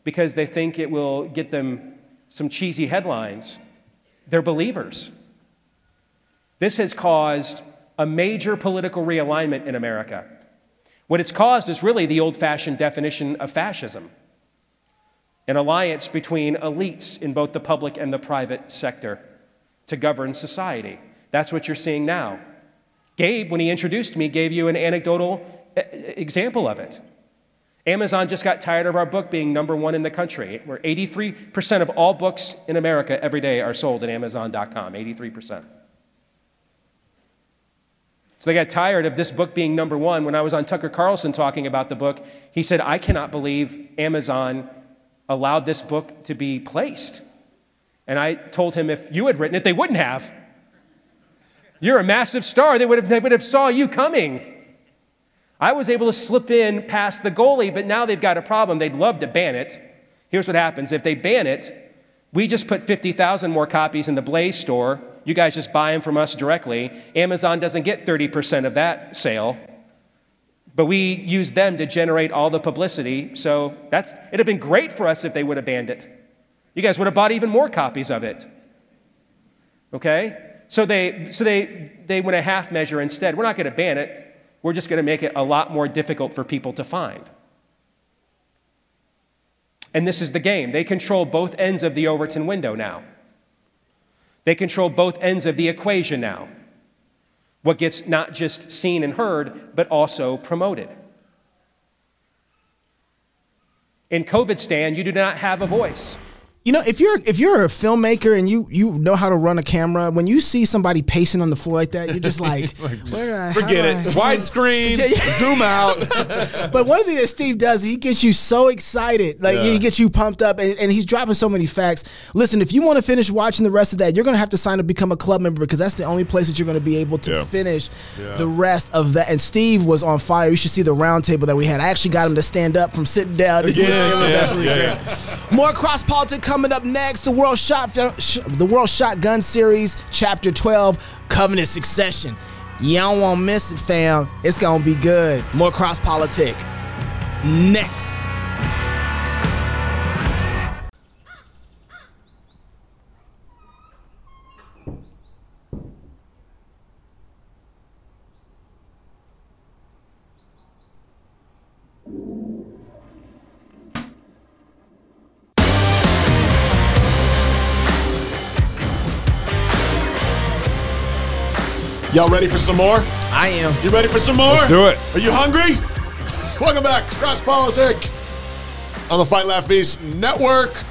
because they think it will get them some cheesy headlines, they're believers. This has caused a major political realignment in America. What it's caused is really the old fashioned definition of fascism an alliance between elites in both the public and the private sector to govern society. That's what you're seeing now. Gabe, when he introduced me, gave you an anecdotal uh, example of it. Amazon just got tired of our book being number one in the country. Where 83% of all books in America every day are sold at Amazon.com. 83%. So they got tired of this book being number one. When I was on Tucker Carlson talking about the book, he said, I cannot believe Amazon allowed this book to be placed. And I told him if you had written it, they wouldn't have. You're a massive star. They would have, they would have saw you coming. I was able to slip in past the goalie, but now they've got a problem. They'd love to ban it. Here's what happens if they ban it, we just put 50,000 more copies in the Blaze store. You guys just buy them from us directly. Amazon doesn't get 30% of that sale. But we use them to generate all the publicity. So that's it'd have been great for us if they would have banned it. You guys would have bought even more copies of it. Okay? So they so they they went a half measure instead. We're not going to ban it. We're just going to make it a lot more difficult for people to find. And this is the game. They control both ends of the Overton window now. They control both ends of the equation now. What gets not just seen and heard, but also promoted. In COVID Stan, you do not have a voice. You know, if you're if you're a filmmaker and you you know how to run a camera, when you see somebody pacing on the floor like that, you're just like, uh, how Forget it. I- Widescreen, Yeah, yeah. zoom out. But one thing that Steve does, he gets you so excited. Like he gets you pumped up and, and he's dropping so many facts. Listen, if you want to finish watching the rest of that, you're gonna have to sign up become a club member because that's the only place that you're gonna be able to Yeah. finish the rest of that. And Steve was on fire. You should see the round table that we had. I actually got him to stand up from sitting down. It was- Yeah, it was yeah, yeah, great. More cross politics coming up next. The World Shot the World Shotgun Series, Chapter 12, Covenant Succession. You all won't miss it, fam. It's gonna be good. More cross politic next. Y'all ready for some more? I am. You ready for some more? Let's do it. Are you hungry? Welcome back to Cross Politic on the Fight Laugh Feast Network.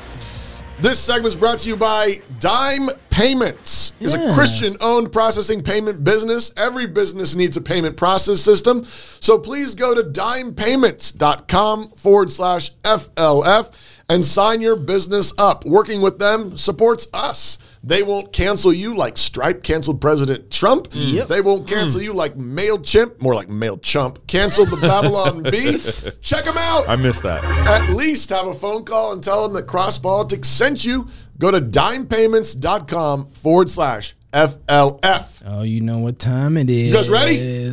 This segment is brought to you by Dime Payments. It's a Christian-owned processing payment business. Every business needs a payment process system. So please go to dimepayments.com forward slash FLF and sign your business up. Working with them supports us. They won't cancel you like Stripe canceled President Trump. Yep. They won't cancel mm. you like MailChimp, more like MailChump. Canceled the Babylon Bee. Check them out. I missed that. At least have a phone call and tell them that Cross Politics sent you. Go to dimepayments.com forward slash FLF. Oh, you know what time it is. You guys ready?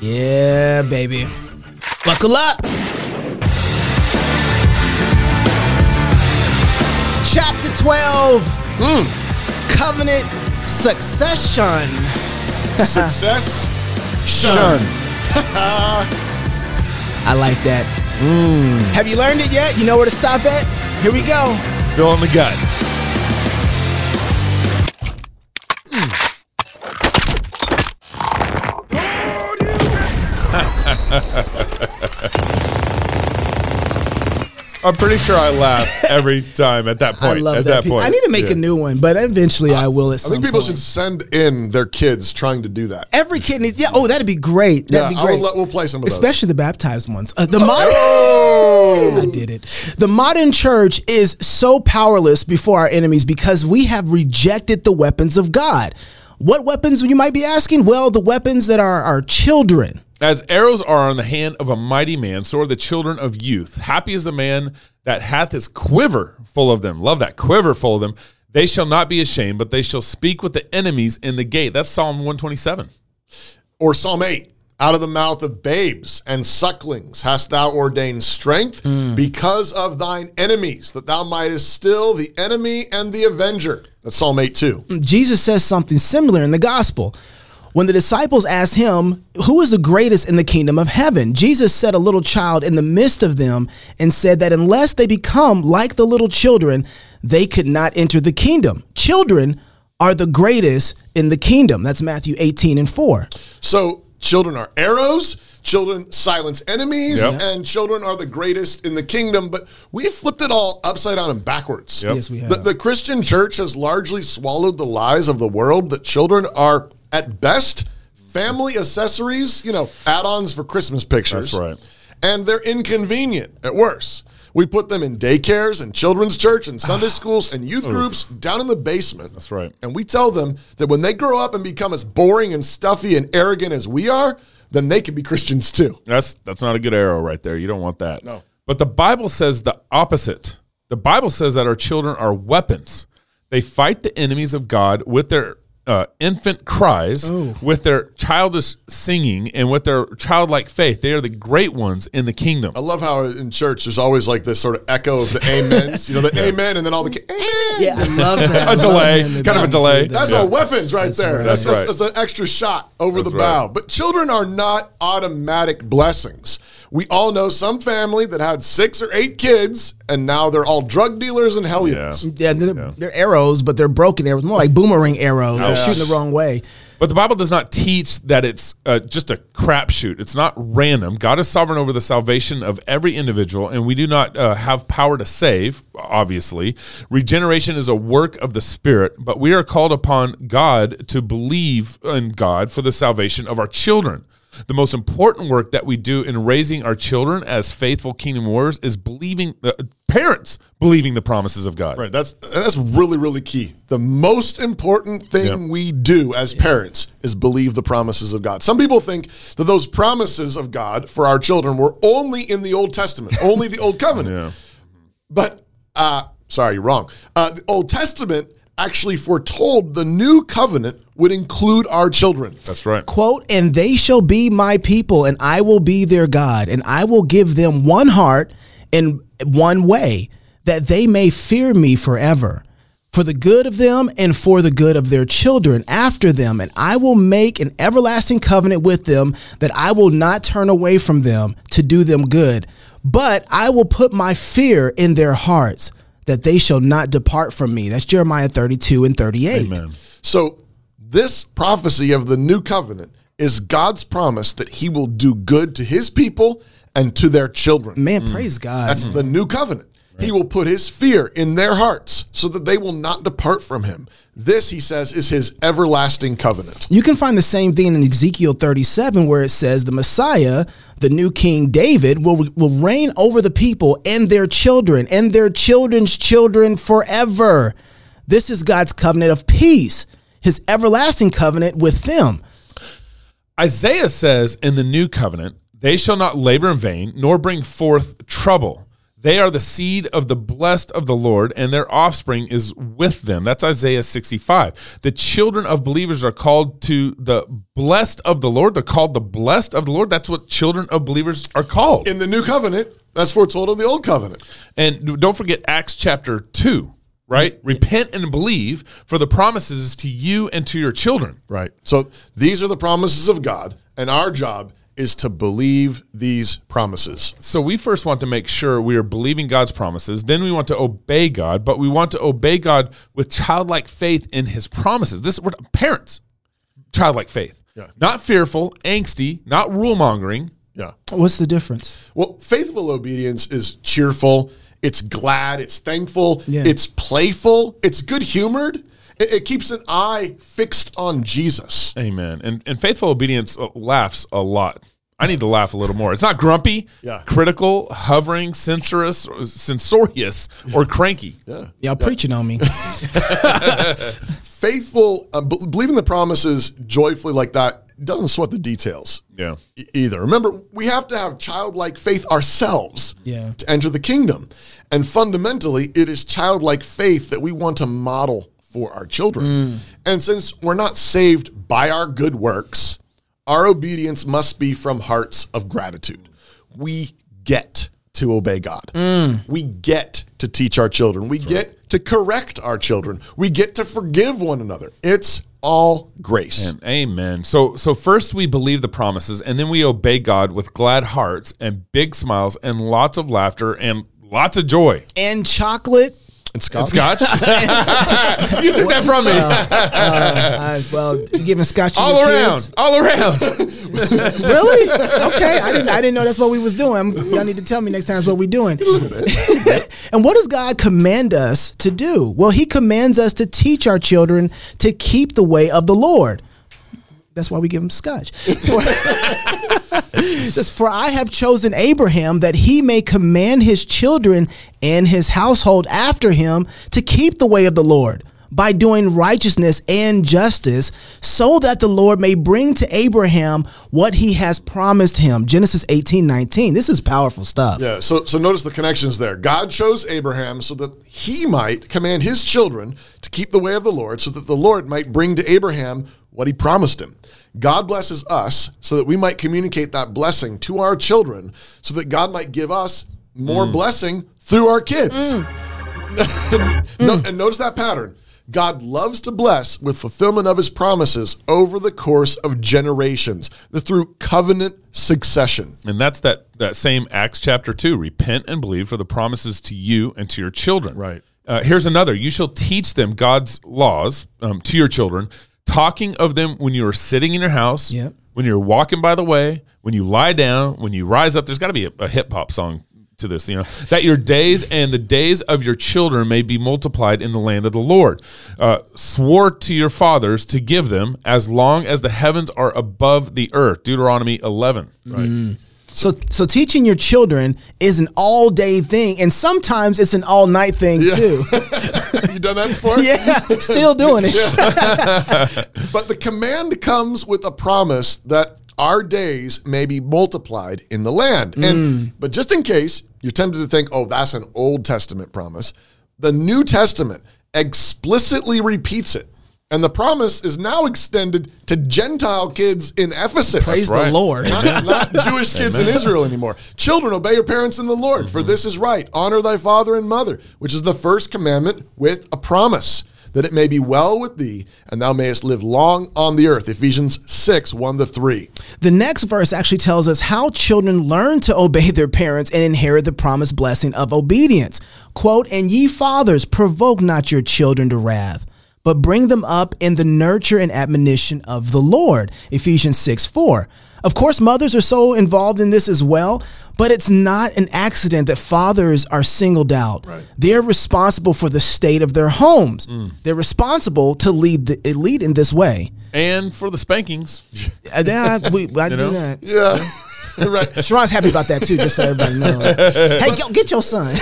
Yeah, baby. Buckle up. Chapter 12 hmm. Covenant Succession. Success. Shun. I like that. Hmm. Have you learned it yet? You know where to stop at? Here we go. Fill in the gut. I'm pretty sure I laugh every time at that point. I love at that. that point. I need to make Yeah. a new one, but eventually I will at I think people point. should send in their kids trying to do that. Every kid needs. Yeah. Oh, that'd be great. That'd Yeah, be I will great. let- we'll play some of those. Especially the baptized ones. Uh, the modern. Oh! I did it. The modern church is so powerless before our enemies because we have rejected the weapons of God. What weapons, you might be asking? Well, the weapons that are our children. As arrows are on the hand of a mighty man, so are the children of youth. Happy is the man that hath his quiver full of them. Love that quiver full of them. They shall not be ashamed, but they shall speak with the enemies in the gate. That's Psalm 127. Or Psalm 8. Out of the mouth of babes and sucklings hast thou ordained strength hmm. because of thine enemies, that thou mightest still the enemy and the avenger. That's Psalm 8 too. Jesus says something similar in the gospel. When the disciples asked him, Who is the greatest in the kingdom of heaven? Jesus set a little child in the midst of them and said that unless they become like the little children, they could not enter the kingdom. Children are the greatest in the kingdom. That's Matthew 18 and 4. So children are arrows, children silence enemies, Yep. and children are the greatest in the kingdom. But we flipped it all upside down and backwards. Yep. Yes, we have. The, the Christian church has largely swallowed the lies of the world that children are, at best, family accessories, you know, add ons for Christmas pictures. That's right. And they're inconvenient at worst. We put them in daycares and children's church and Sunday schools and youth groups down in the basement. That's right. And we tell them that when they grow up and become as boring and stuffy and arrogant as we are, then they can be Christians too. That's that's not a good arrow right there. You don't want that. No. But the Bible says the opposite. The Bible says that our children are weapons. They fight the enemies of God with their uh, infant cries, with their childish singing, and with their childlike faith. They are the great ones in the kingdom. I love how in church there's always like this sort of echo of the amens. You know, the amen and then all the amen. Yeah, I love that. I A love delay, when kind of a delay. That's Yeah. our weapons right there. right. That's, That's that's, that's an extra shot over That's the bow. right. But children are not automatic blessings. We all know some family that had six or eight kids, and now they're all drug dealers and hellions. Yeah, they're, they're arrows, but they're broken arrows, more like boomerang arrows. They're shooting the wrong way. But the Bible does not teach that it's uh, just a crapshoot. It's not random. God is sovereign over the salvation of every individual, and we do not uh, have power to save, obviously. Regeneration is a work of the Spirit, but we are called upon God to believe in God for the salvation of our children. The most important work that we do in raising our children as faithful kingdom warriors is believing, uh, parents believing the promises of God. Right. That's that's really really key. The most important thing we do as parents is believe the promises of God. Some people think that those promises of God for our children were only in the Old Testament, only the Old Covenant. Yeah. But uh, sorry, you're wrong. Uh, the Old Testament actually foretold the new covenant would include our children. That's right. Quote, and they shall be my people, and I will be their God, and I will give them one heart and one way, that they may fear me forever. For the good of them and for the good of their children after them, and I will make an everlasting covenant with them that I will not turn away from them to do them good, but I will put my fear in their hearts that they shall not depart from me. That's Jeremiah 32 and 38. Amen. So, this prophecy of the new covenant is God's promise that he will do good to his people and to their children. Man, praise God. That's the new covenant. He will put his fear in their hearts so that they will not depart from him. This, he says, is his everlasting covenant. You can find the same thing in Ezekiel 37, where it says the Messiah, the new King David, will, will reign over the people and their children and their children's children forever. This is God's covenant of peace, his everlasting covenant with them. Isaiah says in the new covenant, they shall not labor in vain, nor bring forth trouble. They are the seed of the blessed of the Lord, and their offspring is with them. That's Isaiah 65. The children of believers are called to the blessed of the Lord. They're called the blessed of the Lord. That's what children of believers are called. In the new covenant, that's foretold of the old covenant. And don't forget Acts chapter 2, right? Repent and believe, for the promises to you and to your children. Right. So these are the promises of God, and our job is to believe these promises. So we first want to make sure we are believing God's promises. Then we want to obey God, but we want to obey God with childlike faith in His promises. This we're parents, childlike faith, Yeah. not fearful, angsty, not rule mongering. Yeah. What's the difference? Well, faithful obedience is cheerful, it's glad, it's thankful, Yeah. it's playful, it's good humored. It, it keeps an eye fixed on Jesus. Amen. And and faithful obedience uh, laughs a lot. I need to laugh a little more. It's not grumpy, Yeah. critical, hovering, censorious, or censorious, or cranky. Yeah. Y'all preaching on me. Faithful, uh, b- believing the promises joyfully like that doesn't sweat the details Yeah. e- either. Remember, we have to have childlike faith ourselves Yeah. to enter the kingdom. And fundamentally, it is childlike faith that we want to model for our children. Mm. And since we're not saved by our good works, our obedience must be from hearts of gratitude. We get to obey God. Mm. We get to teach our children. We get to correct our children. We get to forgive one another. It's all grace. And amen. So so first we believe the promises and then we obey God with glad hearts and big smiles and lots of laughter and lots of joy. and chocolate. And Scott, Scotch? you took that from me. Uh, well, you giving scotch all around. kids? All around. Really? Okay, I didn't. I didn't know that's what we was doing. Y'all need to tell me next time what we doing. and what does God command us to do? Well, He commands us to teach our children to keep the way of the Lord. That's why we give him scotch. For, Says, For I have chosen Abraham that he may command his children and his household after him to keep the way of the Lord by doing righteousness and justice, so that the Lord may bring to Abraham what he has promised him. Genesis 18 19. This is powerful stuff. Yeah, so so notice the connections there. God chose Abraham so that he might command his children to keep the way of the Lord, so that the Lord might bring to Abraham what he promised him. God blesses us so that we might communicate that blessing to our children, so that God might give us more mm. blessing through our kids. Mm. No- and notice that pattern. God loves to bless with fulfillment of his promises over the course of generations, through covenant succession. And that's that that same Acts chapter two. Repent and believe for the promises to you and to your children. Right. Uh, here's another. You shall teach them God's laws um, to your children, talking of them when you are sitting in your house, Yep. when you're walking by the way, when you lie down, when you rise up. There's got to be a, a hip hop song to this, you know, that your days and the days of your children may be multiplied in the land of the Lord. Uh, swore to your fathers to give them as long as the heavens are above the earth. Deuteronomy 11. Right. So, so teaching your children is an all day thing, and sometimes it's an all night thing too. you done that before? yeah, still doing it. But the command comes with a promise that our days may be multiplied in the land. And mm. but just in case you're tempted to think, oh, that's an Old Testament promise, the New Testament explicitly repeats it. And the promise is now extended to Gentile kids in Ephesus. Praise right. the Lord. not, not Jewish kids in Israel anymore. Children, obey your parents in the Lord, for mm-hmm. this is right. Honor thy father and mother, which is the first commandment with a promise, that it may be well with thee, and thou mayest live long on the earth. Ephesians 6, 1 to 3. The next verse actually tells us how children learn to obey their parents and inherit the promised blessing of obedience. Quote, And ye fathers, provoke not your children to wrath, but bring them up in the nurture and admonition of the Lord. Ephesians 6 4. Of course, mothers are so involved in this as well, but it's not an accident that fathers are singled out. They're responsible for the state of their homes. They're responsible to lead the, lead in this way. And for the spankings. Uh, yeah, we, I do know? that. Yeah. right. Sharon's happy about that too, just so everybody knows. hey, go, get your son.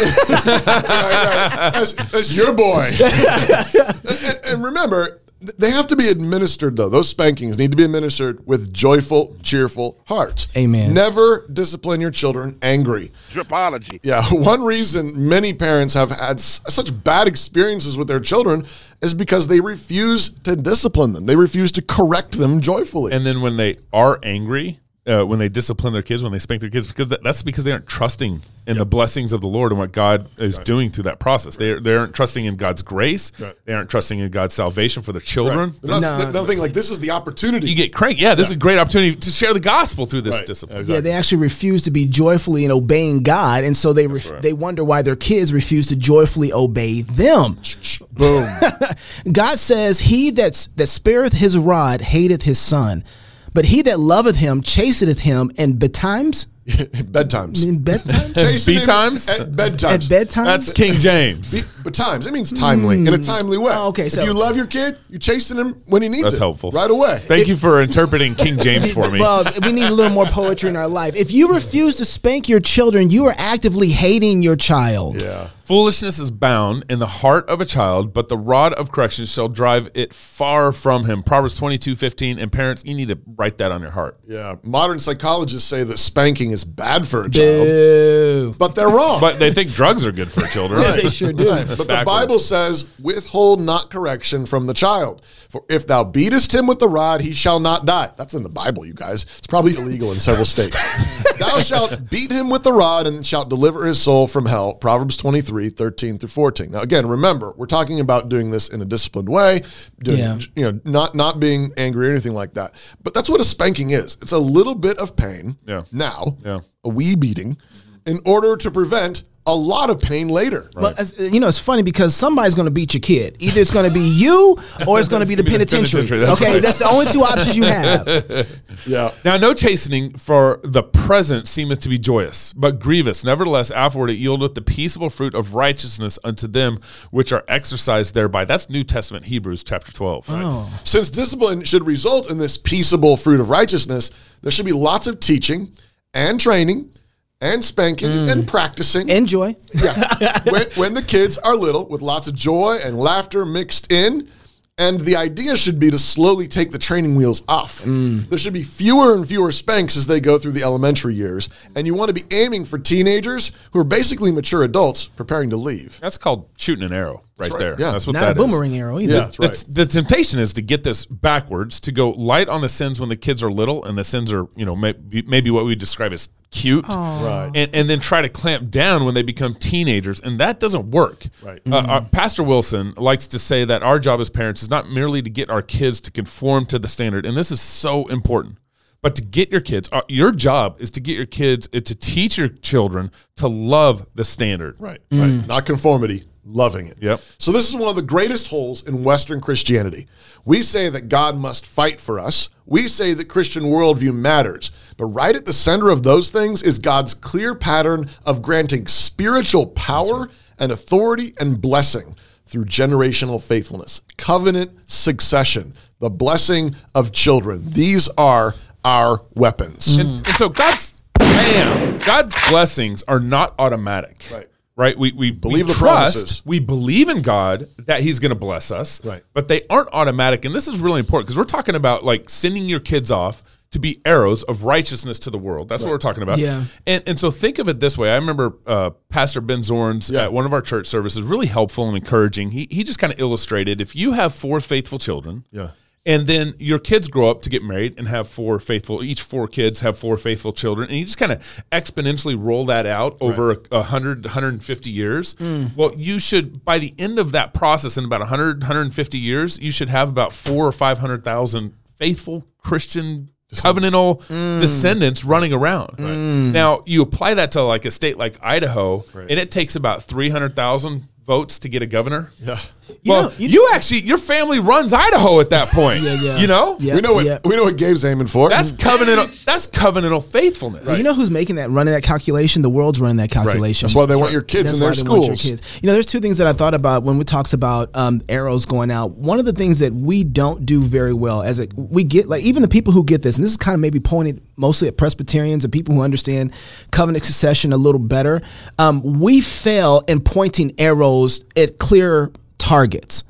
That's, that's your boy. and, and remember, they have to be administered, though. Those spankings need to be administered with joyful, cheerful hearts. Amen. Never discipline your children angry. Tripology. Yeah, one reason many parents have had s- such bad experiences with their children is because they refuse to discipline them. They refuse to correct them joyfully. And then when they are angry, uh, when they discipline their kids, when they spank their kids, because that, that's because they aren't trusting in the blessings of the Lord and what God is doing through that process. They, they aren't trusting in God's grace. Right. They aren't trusting in God's salvation for their children. They're not, No. they're not thinking like this is the opportunity. You get cranky. Yeah, this is a great opportunity to share the gospel through this Right. discipline. Yeah, they actually refuse to be joyfully and obeying God, and so they ref- they wonder why their kids refuse to joyfully obey them. Boom. God says, "He that that spareth his rod hateth his son, but he that loveth him chasteneth him, and betimes Bedtimes. in bedtime Chasing him B-times? At bedtimes. at bedtime." That's King James. Be- times it means timely in a hmm. timely way. Oh, okay, if you love your kid, you're chasing him when he needs it. That's it. helpful. right away. Thank you for interpreting King James for me. Well, we need a little more poetry in our life. If you refuse to spank your children, you are actively hating your child. yeah, Foolishness is bound in the heart of a child, but the rod of correction shall drive it far from him. Proverbs twenty-two fifteen. And parents, you need to write that on your heart. yeah. Modern psychologists say that spanking is bad for a child, Boo. but they're wrong. But they think drugs are good for children. They sure do. Right. But the backwards. Bible says, "Withhold not correction from the child, for if thou beatest him with the rod, he shall not die." That's in the Bible, you guys. It's probably illegal in several states. thou shalt beat him with the rod, and shalt deliver his soul from hell. Proverbs 23, 13 through 14. Now, again, remember, we're talking about doing this in a disciplined way, doing, Yeah. you know, not not being angry or anything like that. But that's what a spanking is. It's a little bit of pain. Yeah. Now, Yeah. a wee beating, in order to prevent a lot of pain later. But as- you know, it's funny because somebody's going to beat your kid. Either it's going to be you or it's going to be the It's gonna be the penitentiary. penitentiary, that's okay, right. that's the only two options you have. Yeah. Now, no chastening for the present seemeth to be joyous, but grievous. Nevertheless, afterward it yieldeth the peaceable fruit of righteousness unto them which are exercised thereby. That's New Testament, Hebrews chapter 12. Oh. Since discipline should result in this peaceable fruit of righteousness, there should be lots of teaching and training and spanking and mm. practicing. Enjoy. yeah. when, when the kids are little, with lots of joy and laughter mixed in. And the idea should be to slowly take the training wheels off. Mm. There should be fewer and fewer spanks as they go through the elementary years. And you want to be aiming for teenagers who are basically mature adults preparing to leave. That's called shooting an arrow right, right, there. yeah. That's what Not a that is. boomerang arrow either. Yeah, that's right. That's, the temptation is to get this backwards, to go light on the sins when the kids are little, and the sins are, you know, maybe, maybe what we describe as cute, Right. and, and then try to clamp down when they become teenagers, and that doesn't work. Right. Uh, uh, Pastor Wilson likes to say that our job as parents is not merely to get our kids to conform to the standard, and this is so important. But to get your kids, uh, your job is to get your kids, uh, to teach your children to love the standard. Right, right. Not conformity, loving it. Yep. So this is one of the greatest holes in Western Christianity. We say that God must fight for us. We say that Christian worldview matters. But right at the center of those things is God's clear pattern of granting spiritual power and authority and blessing through generational faithfulness, covenant succession, the blessing of children. These are our weapons. And, and so God's bam, God's blessings are not automatic. Right. Right. We we Believe we the trust, promises. We believe in God that He's going to bless us. Right. But they aren't automatic, and this is really important because we're talking about like sending your kids off to be arrows of righteousness to the world. That's what we're talking about. Yeah. And and so think of it this way. I remember uh, Pastor Ben Zornes Yeah. at one of our church services, really helpful and encouraging. He he just kind of illustrated if you have four faithful children. Yeah. And then your kids grow up to get married and have four faithful, each four kids have four faithful children. And you just kind of exponentially roll that out over a 100, 150 years. Well, you should, by the end of that process, in about 100, 150 years, you should have about four or 500,000 faithful Christian covenantal mm. descendants running around. Mm. Now, you apply that to like a state like Idaho, and it takes about 300,000 votes to get a governor. Yeah. Well, know- you, you actually, your family runs Idaho at that point. Yeah, yeah. You know, Yeah. We know what yeah. we know what Gabe's aiming for. that's covenantal. That's covenantal faithfulness. You know who's making that, running that calculation? The world's running that calculation. That's why they want your kids That's in their why they want your schools. kids. You know, there's two things that I thought about when we talks about um, arrows going out. One of the things that we don't do very well as a, we get like even the people who get this, and this is kind of maybe pointed mostly at Presbyterians and people who understand covenant succession a little better. Um, we fail in pointing arrows at clear targets.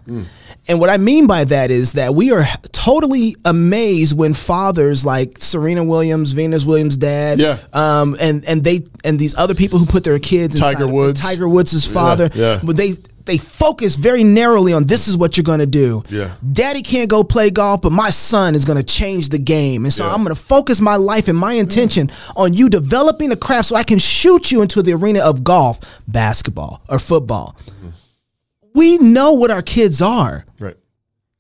And what I mean by that is that we are totally amazed when fathers like Serena Williams, Venus Williams' dad, Yeah. um, and and they and these other people who put their kids Tiger of- Woods. Tiger Woods' father, yeah. but they they focus very narrowly on this is what you're going to do. Yeah. Daddy can't go play golf, but my son is going to change the game, and so Yeah. I'm going to focus my life and my intention on you developing a craft so I can shoot you into the arena of golf, basketball, or football. We know what our kids are right.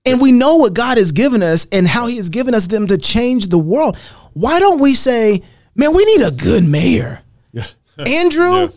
and we know what God has given us and how He has given us them to change the world. Why don't we say, man, we need a good mayor? Yeah. Andrew,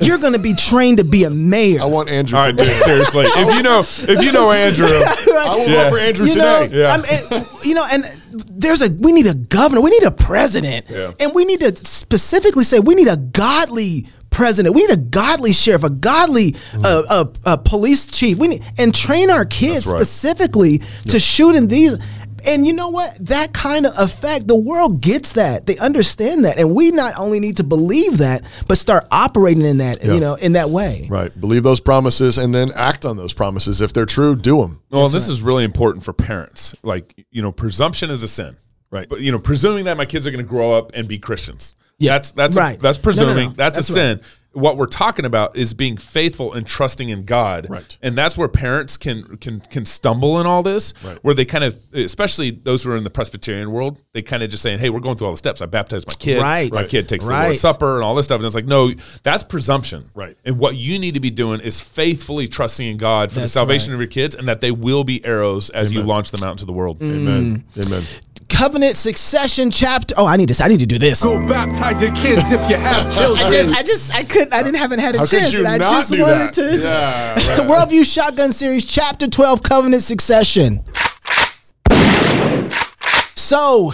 you're going to be trained to be a mayor. I want Andrew. All for right, dude, seriously. If you know, if you know Andrew, I will Yeah. vote for Andrew you know. Yeah. I'm- and, you know, and there's a we need a governor, we need a president, Yeah. and we need to specifically say we need a godly president, we need a godly sheriff, a godly uh, uh, uh, police chief. We need and train our kids right. specifically to shoot in these. And you know what? That kind of effect, the world gets that. They understand that. And we not only need to believe that, but start operating in that, you know, in that way. Right. Believe those promises and then act on those promises. If they're true, do them. well, this is really important for parents. Like, you know, presumption is a sin. Right. But you know, presuming that my kids are going to grow up and be Christians. Yeah. That's that's Right. that's No, no, presuming. no. That's, That's a sin. What we're talking about is being faithful and trusting in God. Right. And that's where parents can can can stumble in all this. Right. Where they kind of especially those who are in the Presbyterian world, they kind of just saying, Hey, we're going through all the steps. I baptized my kid. Right. My Right. kid takes the Lord's Supper and all this stuff. And it's like, no, that's presumption. Right. And what you need to be doing is faithfully trusting in God for That's the salvation right. of your kids and that they will be arrows as you launch them out into the world. Mm. Amen. Amen. Covenant Succession chapter. Oh, I need to. I need to do this. Go baptize your kids if you have children. I just, I just, I couldn't, I didn't haven't had a How could chance. you and I not just do wanted that? to. Yeah, right. Worldview Shotgun Series, Chapter 12, Covenant Succession. So,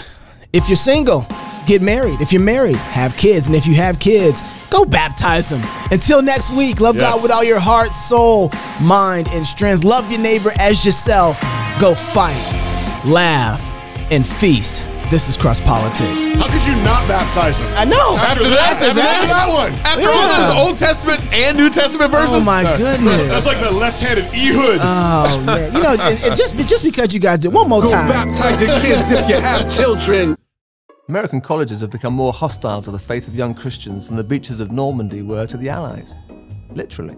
if you're single, get married. If you're married, have kids. And if you have kids, go baptize them. Until next week, love God with all your heart, soul, mind, and strength. Love your neighbor as yourself. Go fight, laugh, and feast. This is Cross Politics. How could you not baptize him? I know. After that, after after that, that, that one. After all those Old Testament and New Testament oh, verses. Oh my goodness. That's like the left-handed Ehud. Oh man, you know, and, and just just because you guys did one more Go time. baptize your kids if you have children. American colleges have become more hostile to the faith of young Christians than the beaches of Normandy were to the Allies. Literally.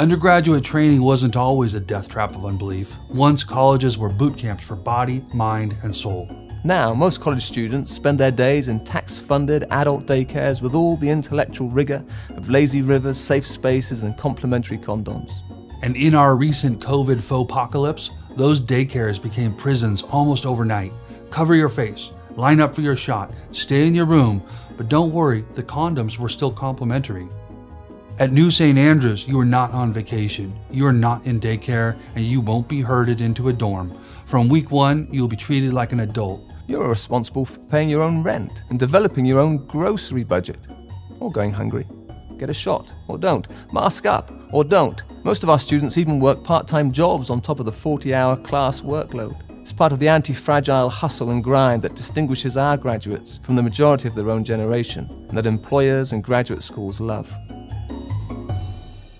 Undergraduate training wasn't always a death trap of unbelief. Once colleges were boot camps for body, mind, and soul. Now, most college students spend their days in tax funded adult daycares with all the intellectual rigor of lazy rivers, safe spaces, and complimentary condoms. And in our recent COVID faux apocalypse, those daycares became prisons almost overnight. Cover your face, line up for your shot, stay in your room, but don't worry, the condoms were still complimentary. At New St. Andrews, you are not on vacation, you are not in daycare, and you won't be herded into a dorm. From week one, you'll be treated like an adult. You're responsible for paying your own rent and developing your own grocery budget. Or going hungry. Get a shot, or don't. Mask up, or don't. Most of our students even work part time jobs on top of the 40 hour class workload. It's part of the anti fragile hustle and grind that distinguishes our graduates from the majority of their own generation, and that employers and graduate schools love.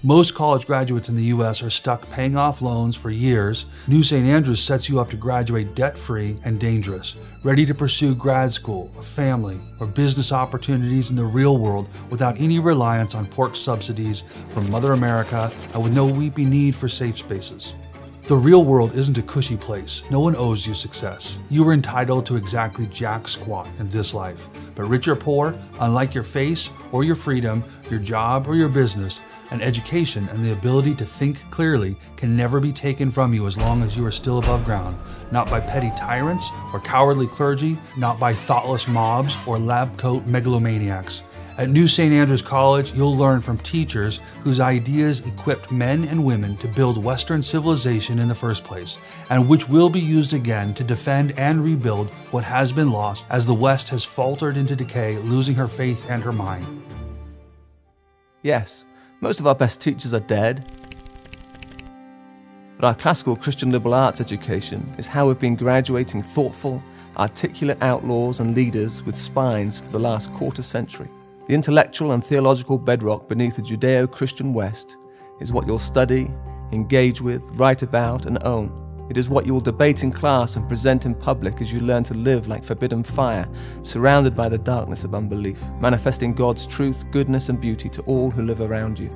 Most college graduates in the US are stuck paying off loans for years. New St. Andrews sets you up to graduate debt free and dangerous, ready to pursue grad school, a family, or business opportunities in the real world without any reliance on pork subsidies from Mother America and with no weepy need for safe spaces. The real world isn't a cushy place. No one owes you success. You are entitled to exactly jack squat in this life. But rich or poor, unlike your face or your freedom, your job or your business, an education and the ability to think clearly can never be taken from you as long as you are still above ground. Not by petty tyrants or cowardly clergy, not by thoughtless mobs or lab coat megalomaniacs. At New St. Andrews College, you'll learn from teachers whose ideas equipped men and women to build Western civilization in the first place, and which will be used again to defend and rebuild what has been lost as the West has faltered into decay, losing her faith and her mind. Yes, most of our best teachers are dead. But our classical Christian liberal arts education is how we've been graduating thoughtful, articulate outlaws and leaders with spines for the last quarter century. The intellectual and theological bedrock beneath the Judeo Christian West is what you'll study, engage with, write about, and own. It is what you will debate in class and present in public as you learn to live like forbidden fire, surrounded by the darkness of unbelief, manifesting God's truth, goodness, and beauty to all who live around you.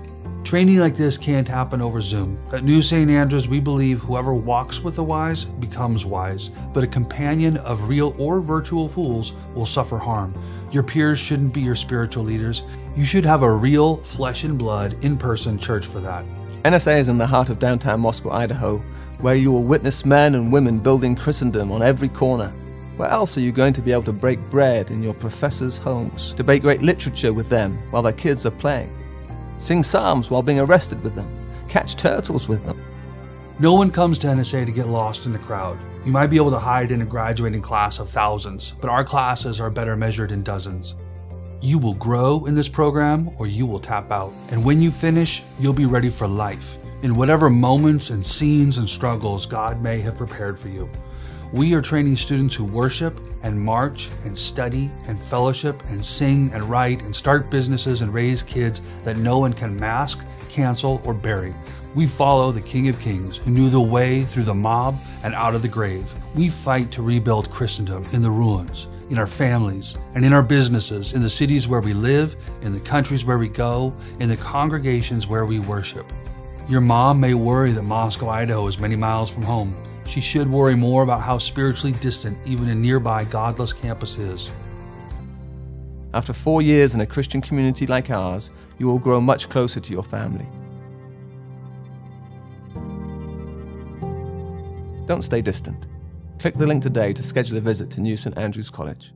Training like this can't happen over Zoom. At New St. Andrews, we believe whoever walks with the wise becomes wise, but a companion of real or virtual fools will suffer harm. Your peers shouldn't be your spiritual leaders. You should have a real, flesh and blood, in person church for that. NSA is in the heart of downtown Moscow, Idaho, where you will witness men and women building Christendom on every corner. Where else are you going to be able to break bread in your professors' homes, debate great literature with them while their kids are playing, sing psalms while being arrested with them, catch turtles with them? No one comes to NSA to get lost in the crowd. You might be able to hide in a graduating class of thousands, but our classes are better measured in dozens. You will grow in this program or you will tap out. And when you finish, you'll be ready for life in whatever moments and scenes and struggles God may have prepared for you. We are training students who worship and march and study and fellowship and sing and write and start businesses and raise kids that no one can mask, cancel, or bury. We follow the King of Kings who knew the way through the mob and out of the grave. We fight to rebuild Christendom in the ruins, in our families, and in our businesses, in the cities where we live, in the countries where we go, in the congregations where we worship. Your mom may worry that Moscow, Idaho is many miles from home. She should worry more about how spiritually distant even a nearby godless campus is. After four years in a Christian community like ours, you will grow much closer to your family. Don't stay distant. Click the link today to schedule a visit to New St Andrews College.